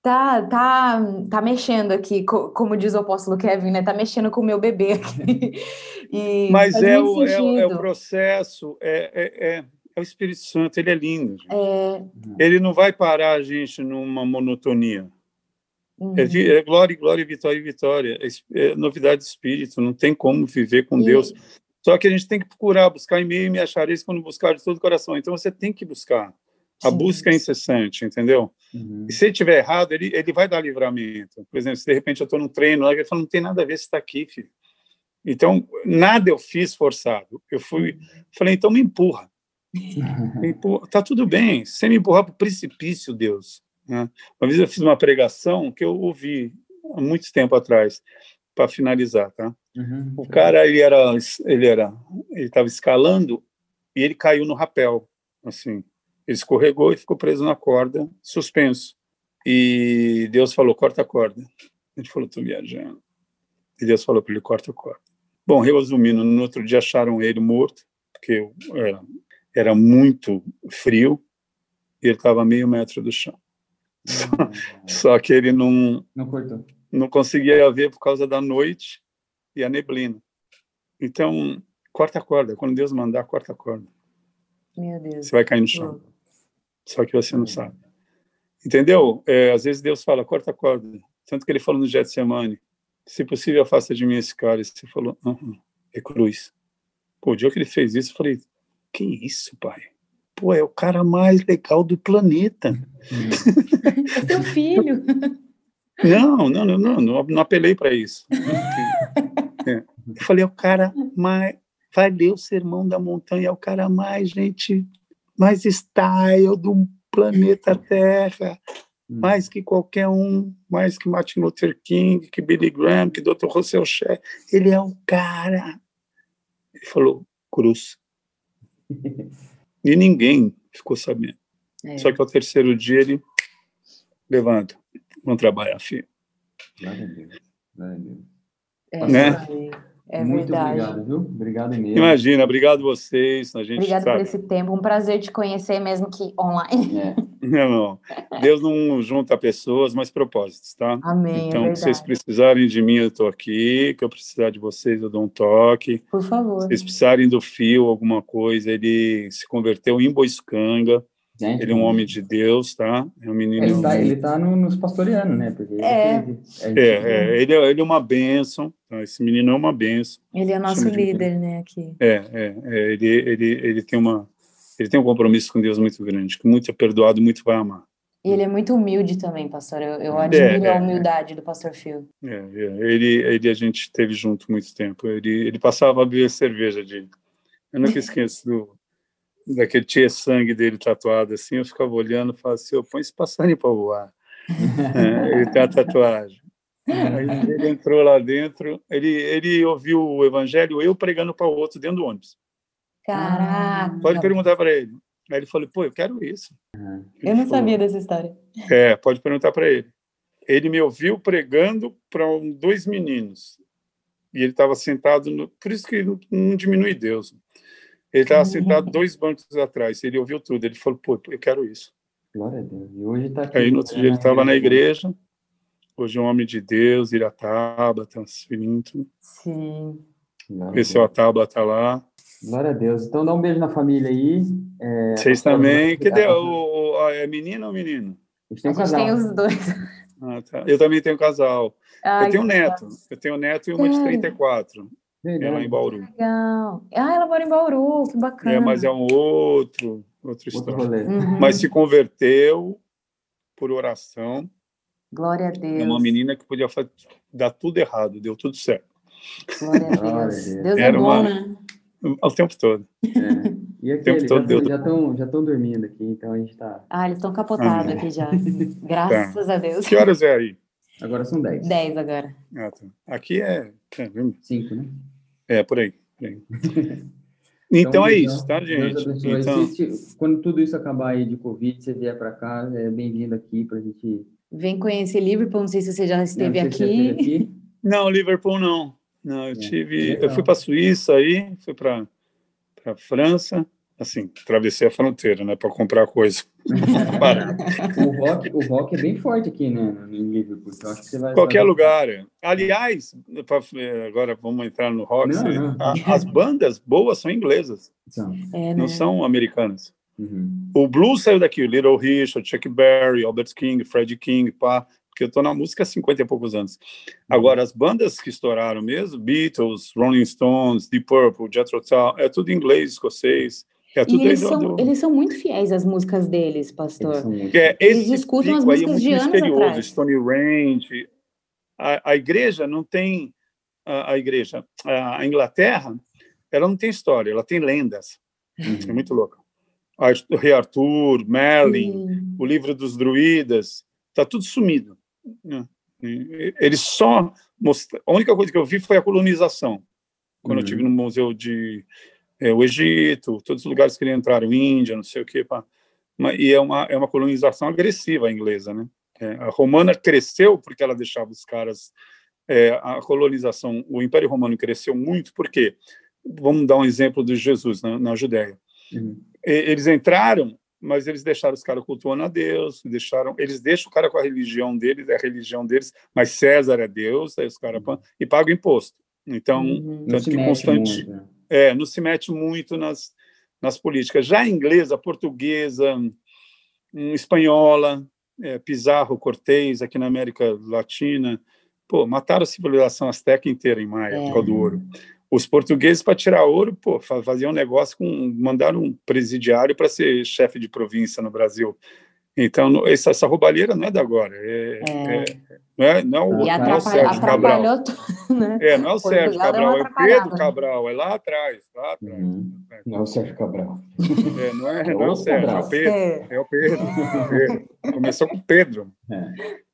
tá, tá, tá mexendo aqui, como diz o apóstolo Kevin, né? Tá mexendo com o meu bebê aqui. E Mas é o, é, o, é o processo, é, é, é é o Espírito Santo, ele é lindo. É... Ele não vai parar a gente numa monotonia. Uhum. É, é, glória, glória, vitória, vitória. É, é novidade de espírito, não tem como viver com e... Deus. Só que a gente tem que procurar, buscar em mim e me achareis quando buscar de todo o coração. Então você tem que buscar. A Sim. busca é incessante, entendeu? Uhum. E se ele tiver errado, ele, ele vai dar livramento. Por exemplo, se de repente eu estou num treino, ele fala, não tem nada a ver se está aqui, filho. Então, nada eu fiz forçado. Eu fui, falei, então me empurra. Tá tudo bem. Sem me empurrar para o precipício, Deus. Né? Uma vez eu fiz uma pregação que eu ouvi há muito tempo atrás, para finalizar, tá? Uhum. O cara, ele era, ele era, ele estava escalando e ele caiu no rapel, assim. Ele escorregou e ficou preso na corda, suspenso. E Deus falou: corta a corda. Ele falou: tô viajando. E Deus falou para ele: corta a corda. Bom, resumindo, no outro dia acharam ele morto, porque era, era muito frio e ele estava a meio metro do chão. Só, só, que ele não, não, cortou. não conseguia ver por causa da noite e a neblina. Então, corta a corda. Quando Deus mandar, corta a corda. Meu Deus. Você vai cair no chão. Só que você não sabe. Entendeu? É, às vezes Deus fala, corta a corda. Tanto que ele falou no Getsemane, se possível, afasta de mim esse cara. E você falou, uhum, é cruz. Pô, o dia que ele fez isso, eu falei, que isso, pai? Pô, é o cara mais legal do planeta. é seu filho. Não, não, não, não, não, não apelei para isso. É. Eu falei, é o cara mais. Vai ler o Sermão da Montanha, é o cara mais, gente, mais style do planeta Terra. Hum. Mais que qualquer um, mais que Martin Luther King, que Billy Graham, que Dr. Russell Shea. Ele é o cara. Ele falou, cruz. E ninguém ficou sabendo. É. Só que ao terceiro dia ele levanta. Vamos trabalhar, filho. Glória a Deus. Glória a Deus. É, né? É Muito verdade. obrigado, viu? Obrigado mesmo. Imagina, obrigado vocês. A gente Obrigada por esse tempo. Um prazer te conhecer, mesmo que online. É. Não, não. Deus não junta pessoas, mas propósitos, tá? Amém. É então, é se vocês precisarem de mim, eu estou aqui. Que eu precisar de vocês, eu dou um toque. Por favor. Se vocês precisarem do fio, alguma coisa, ele se converteu em Boiscanga. Gente, ele é um homem de Deus, tá? É um menino. Ele tá, ele tá no, nos pastoreanos, né? Porque é. Ele, é, é, ele, é, ele é uma bênção. Tá? Esse menino é uma bênção. Ele é nosso líder, né? Aqui. É, é, é, ele, ele, ele tem uma, ele tem um compromisso com Deus muito grande, que muito é perdoado, muito vai amar. E ele é muito humilde também, pastor. Eu, eu admiro é, a humildade do pastor Phil. É, ele, ele a gente teve junto muito tempo. Ele, ele passava a beber cerveja de. Eu nunca esqueço do daquele tinha sangue dele tatuado assim, eu ficava olhando e falava assim, eu põe esse passarinho para voar. é, ele tem a tatuagem. Aí ele entrou lá dentro, ele, ele ouviu o evangelho, eu pregando para o outro dentro do ônibus. Caraca! Pode perguntar para ele. Aí ele falou, pô, eu quero isso. Ele eu não falou, sabia dessa história. É, pode perguntar para ele. Ele me ouviu pregando para dois meninos. E ele estava sentado, no, por isso que não, não diminui Deus. Ele estava sentado dois bancos atrás. Ele ouviu tudo. Ele falou: pô, eu quero isso. Glória a Deus. E hoje está aqui. Aí no outro dia ele estava na igreja. Hoje é um homem de Deus, Irataba, transferindo. Sim. Esse é o Ataba está lá. Glória a Deus. Então dá um beijo na família aí. É, Vocês também. Que deu? O, o, é menina ou menino? A gente tem, um a gente tem os dois. Ah, tá. Eu também tenho um casal. Ai, eu tenho um neto. Eu tenho um neto e uma de 34. Ela é em Bauru. Legal. Ah, ela mora em Bauru, que bacana. É, mas é um outro, outra história. Uhum. Mas se converteu por oração. Glória a Deus. É uma menina que podia fazer, dar tudo errado, deu tudo certo. Glória a Deus. Deus é bom, uma... né? O tempo todo. É. E aqui, eles já, já estão já dormindo aqui, então a gente está... Ah, eles estão capotados aqui já. Graças tá. a Deus. Que horas é aí? Agora são 10. 10 agora. Ah, tá. Aqui é... 5, né? É, por aí. Por aí. Então, então, é isso, tá, gente? Então... Se, quando tudo isso acabar aí de Covid, você vier para cá, é bem-vindo aqui para a gente. Vem conhecer Liverpool, não sei se você já esteve, não, aqui. aqui. Não, Liverpool não. Não, eu é, tive. eu fui para a Suíça aí, fui para a França, assim, atravessei a fronteira, né, para comprar coisa. o, rock, o rock é bem forte aqui, né, em Liverpool. Então acho que você vai. Qualquer lugar. É. Aliás, agora vamos entrar no rock. Não, não. as bandas boas são inglesas, é, não né? são americanas. Uhum. O blues saiu daqui, Little Richard, Chuck Berry, Albert King, Freddie King, pá, porque eu tô na música há 50 e poucos anos. Agora, as bandas que estouraram mesmo, Beatles, Rolling Stones, Deep Purple, Jethro Tull, é tudo inglês, escocês, É e eles são, do... eles são muito fiéis às músicas deles, pastor. Eles, é, eles escutam as músicas é de anos atrás. Stone Range. A, a igreja não tem... A, a igreja, a, a Inglaterra, ela não tem história, ela tem lendas. Uhum. É muito louco. O Rei Arthur, Merlin, uhum. o livro dos druidas, está tudo sumido. Né? Eles só mostram. A única coisa que eu vi foi a colonização. Quando uhum. eu estive no museu de é, o Egito, todos os lugares que eles entraram, Índia, não sei o quê. Pá. E é uma é uma colonização agressiva a inglesa, né? É, a romana cresceu porque ela deixava os caras. É, a colonização, o Império Romano cresceu muito porque vamos dar um exemplo de Jesus na, na Judéia. Uhum. Eles entraram, mas eles deixaram os caras cultuando a Deus, deixaram, eles deixam o cara com a religião deles, é a religião deles, mas César é Deus, aí os caras uhum. e pagam imposto. Então, uhum. tanto que Constantino? É, não se mete muito nas, nas políticas. Já a inglesa, a portuguesa, um, espanhola, é, Pizarro, Cortez, aqui na América Latina, pô, mataram a civilização azteca inteira em Maia, é. por causa do ouro. Os portugueses, para tirar ouro, pô, faziam um negócio com. mandaram um presidiário para ser chefe de província no Brasil. Então, essa, essa roubalheira não é da agora. É, é. É, não é, não, é o, não é o Sérgio Cabral. Tudo, né? É, não é o Sérgio Cabral, é o Pedro né? Cabral, é lá atrás. Lá atrás. Uhum. Não é o Sérgio Cabral. É, não, é, não é o Sérgio, é o Pedro. É, o Pedro. É o Pedro. Começou com Pedro.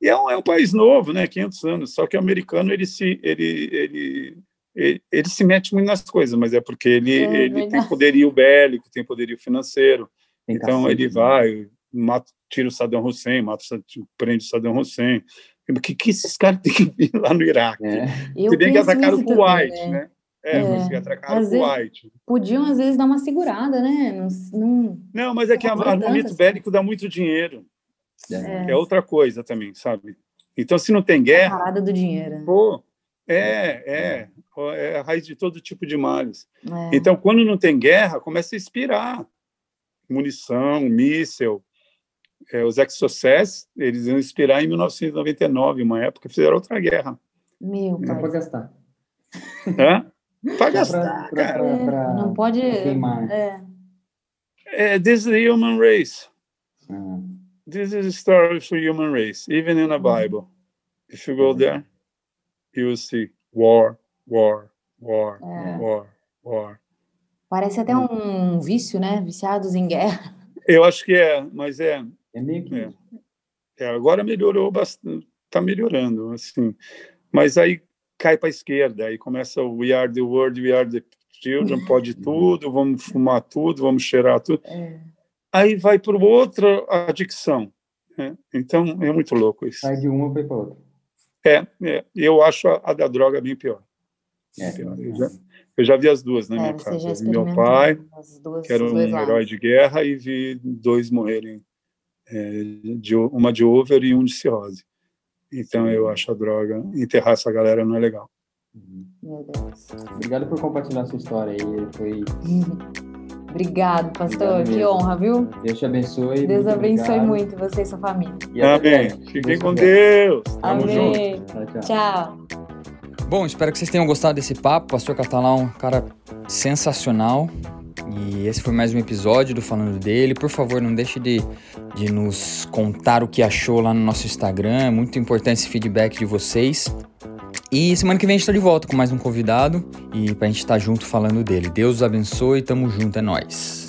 E é um, é um país novo, né? 500 anos. Só que o americano, ele se. Ele, ele, ele, ele se mete muito nas coisas, mas é porque ele, ele tem poderio bélico, tem poderio financeiro. Tem então, ele vai, mata, tira o Saddam Hussein, mata, prende o Saddam Hussein. O que, que esses caras têm que vir lá no Iraque? É. Se bem que atacaram o Kuwait, né? né? É, é. atacaram o Kuwait. Podiam, às vezes, dar uma segurada, né? Não, não mas é que armamento assim. bélico dá muito dinheiro. É. é. outra coisa também, sabe? Então, se não tem guerra... A parada do dinheiro. Pô, é, é, é a raiz de todo tipo de males. É. Então, quando não tem guerra, começa a expirar munição, míssel, é, os Exocess, eles iam expirar em 1999, uma época, fizeram outra guerra. Meu Não para gastar. Hã? Para gastar, pra, cara. Pra, pra, não pode... Queimar. É. é. This is the human race. Uhum. This is a story for human race, even in a uhum. Bible. If you go there, you will see war, war, war, é. war, war. Parece até um vício, né? Viciados em guerra. Eu acho que é, mas é, é meio que. É. É, agora melhorou bastante, está melhorando, assim. Mas aí cai para a esquerda, aí começa o We Are the World, We Are the Children, pode tudo, vamos fumar tudo, vamos cheirar tudo. É. Aí vai para outra adicção. Né? Então é muito louco isso. Sai de uma para outra. É, é, eu acho a, a, da droga bem pior. É. Pior. Eu, já, eu, já, vi as duas na é, minha casa. Meu pai, duas, que era um herói de guerra, e vi dois morrerem é, de, uma de over e um de cirrose. Então eu acho a droga, enterrar essa galera não é legal. Meu Deus. Obrigado por compartilhar sua história aí. Foi. Obrigado, pastor. Obrigado que honra, viu? Deus te abençoe. Deus abençoe obrigado. muito você e sua família. E Amém. Fiquem com Deus. Tamo Amém. junto. Tchau, tchau. Bom, espero que vocês tenham gostado desse papo. Pastor Catalão, cara sensacional. E esse foi mais um episódio do Falando dele. Por favor, não deixe de, de nos contar o que achou lá no nosso Instagram. É muito importante esse feedback de vocês. E semana que vem a gente tá de volta com mais um convidado e pra gente estar tá junto falando dele. Deus abençoe, tamo junto, é nóis.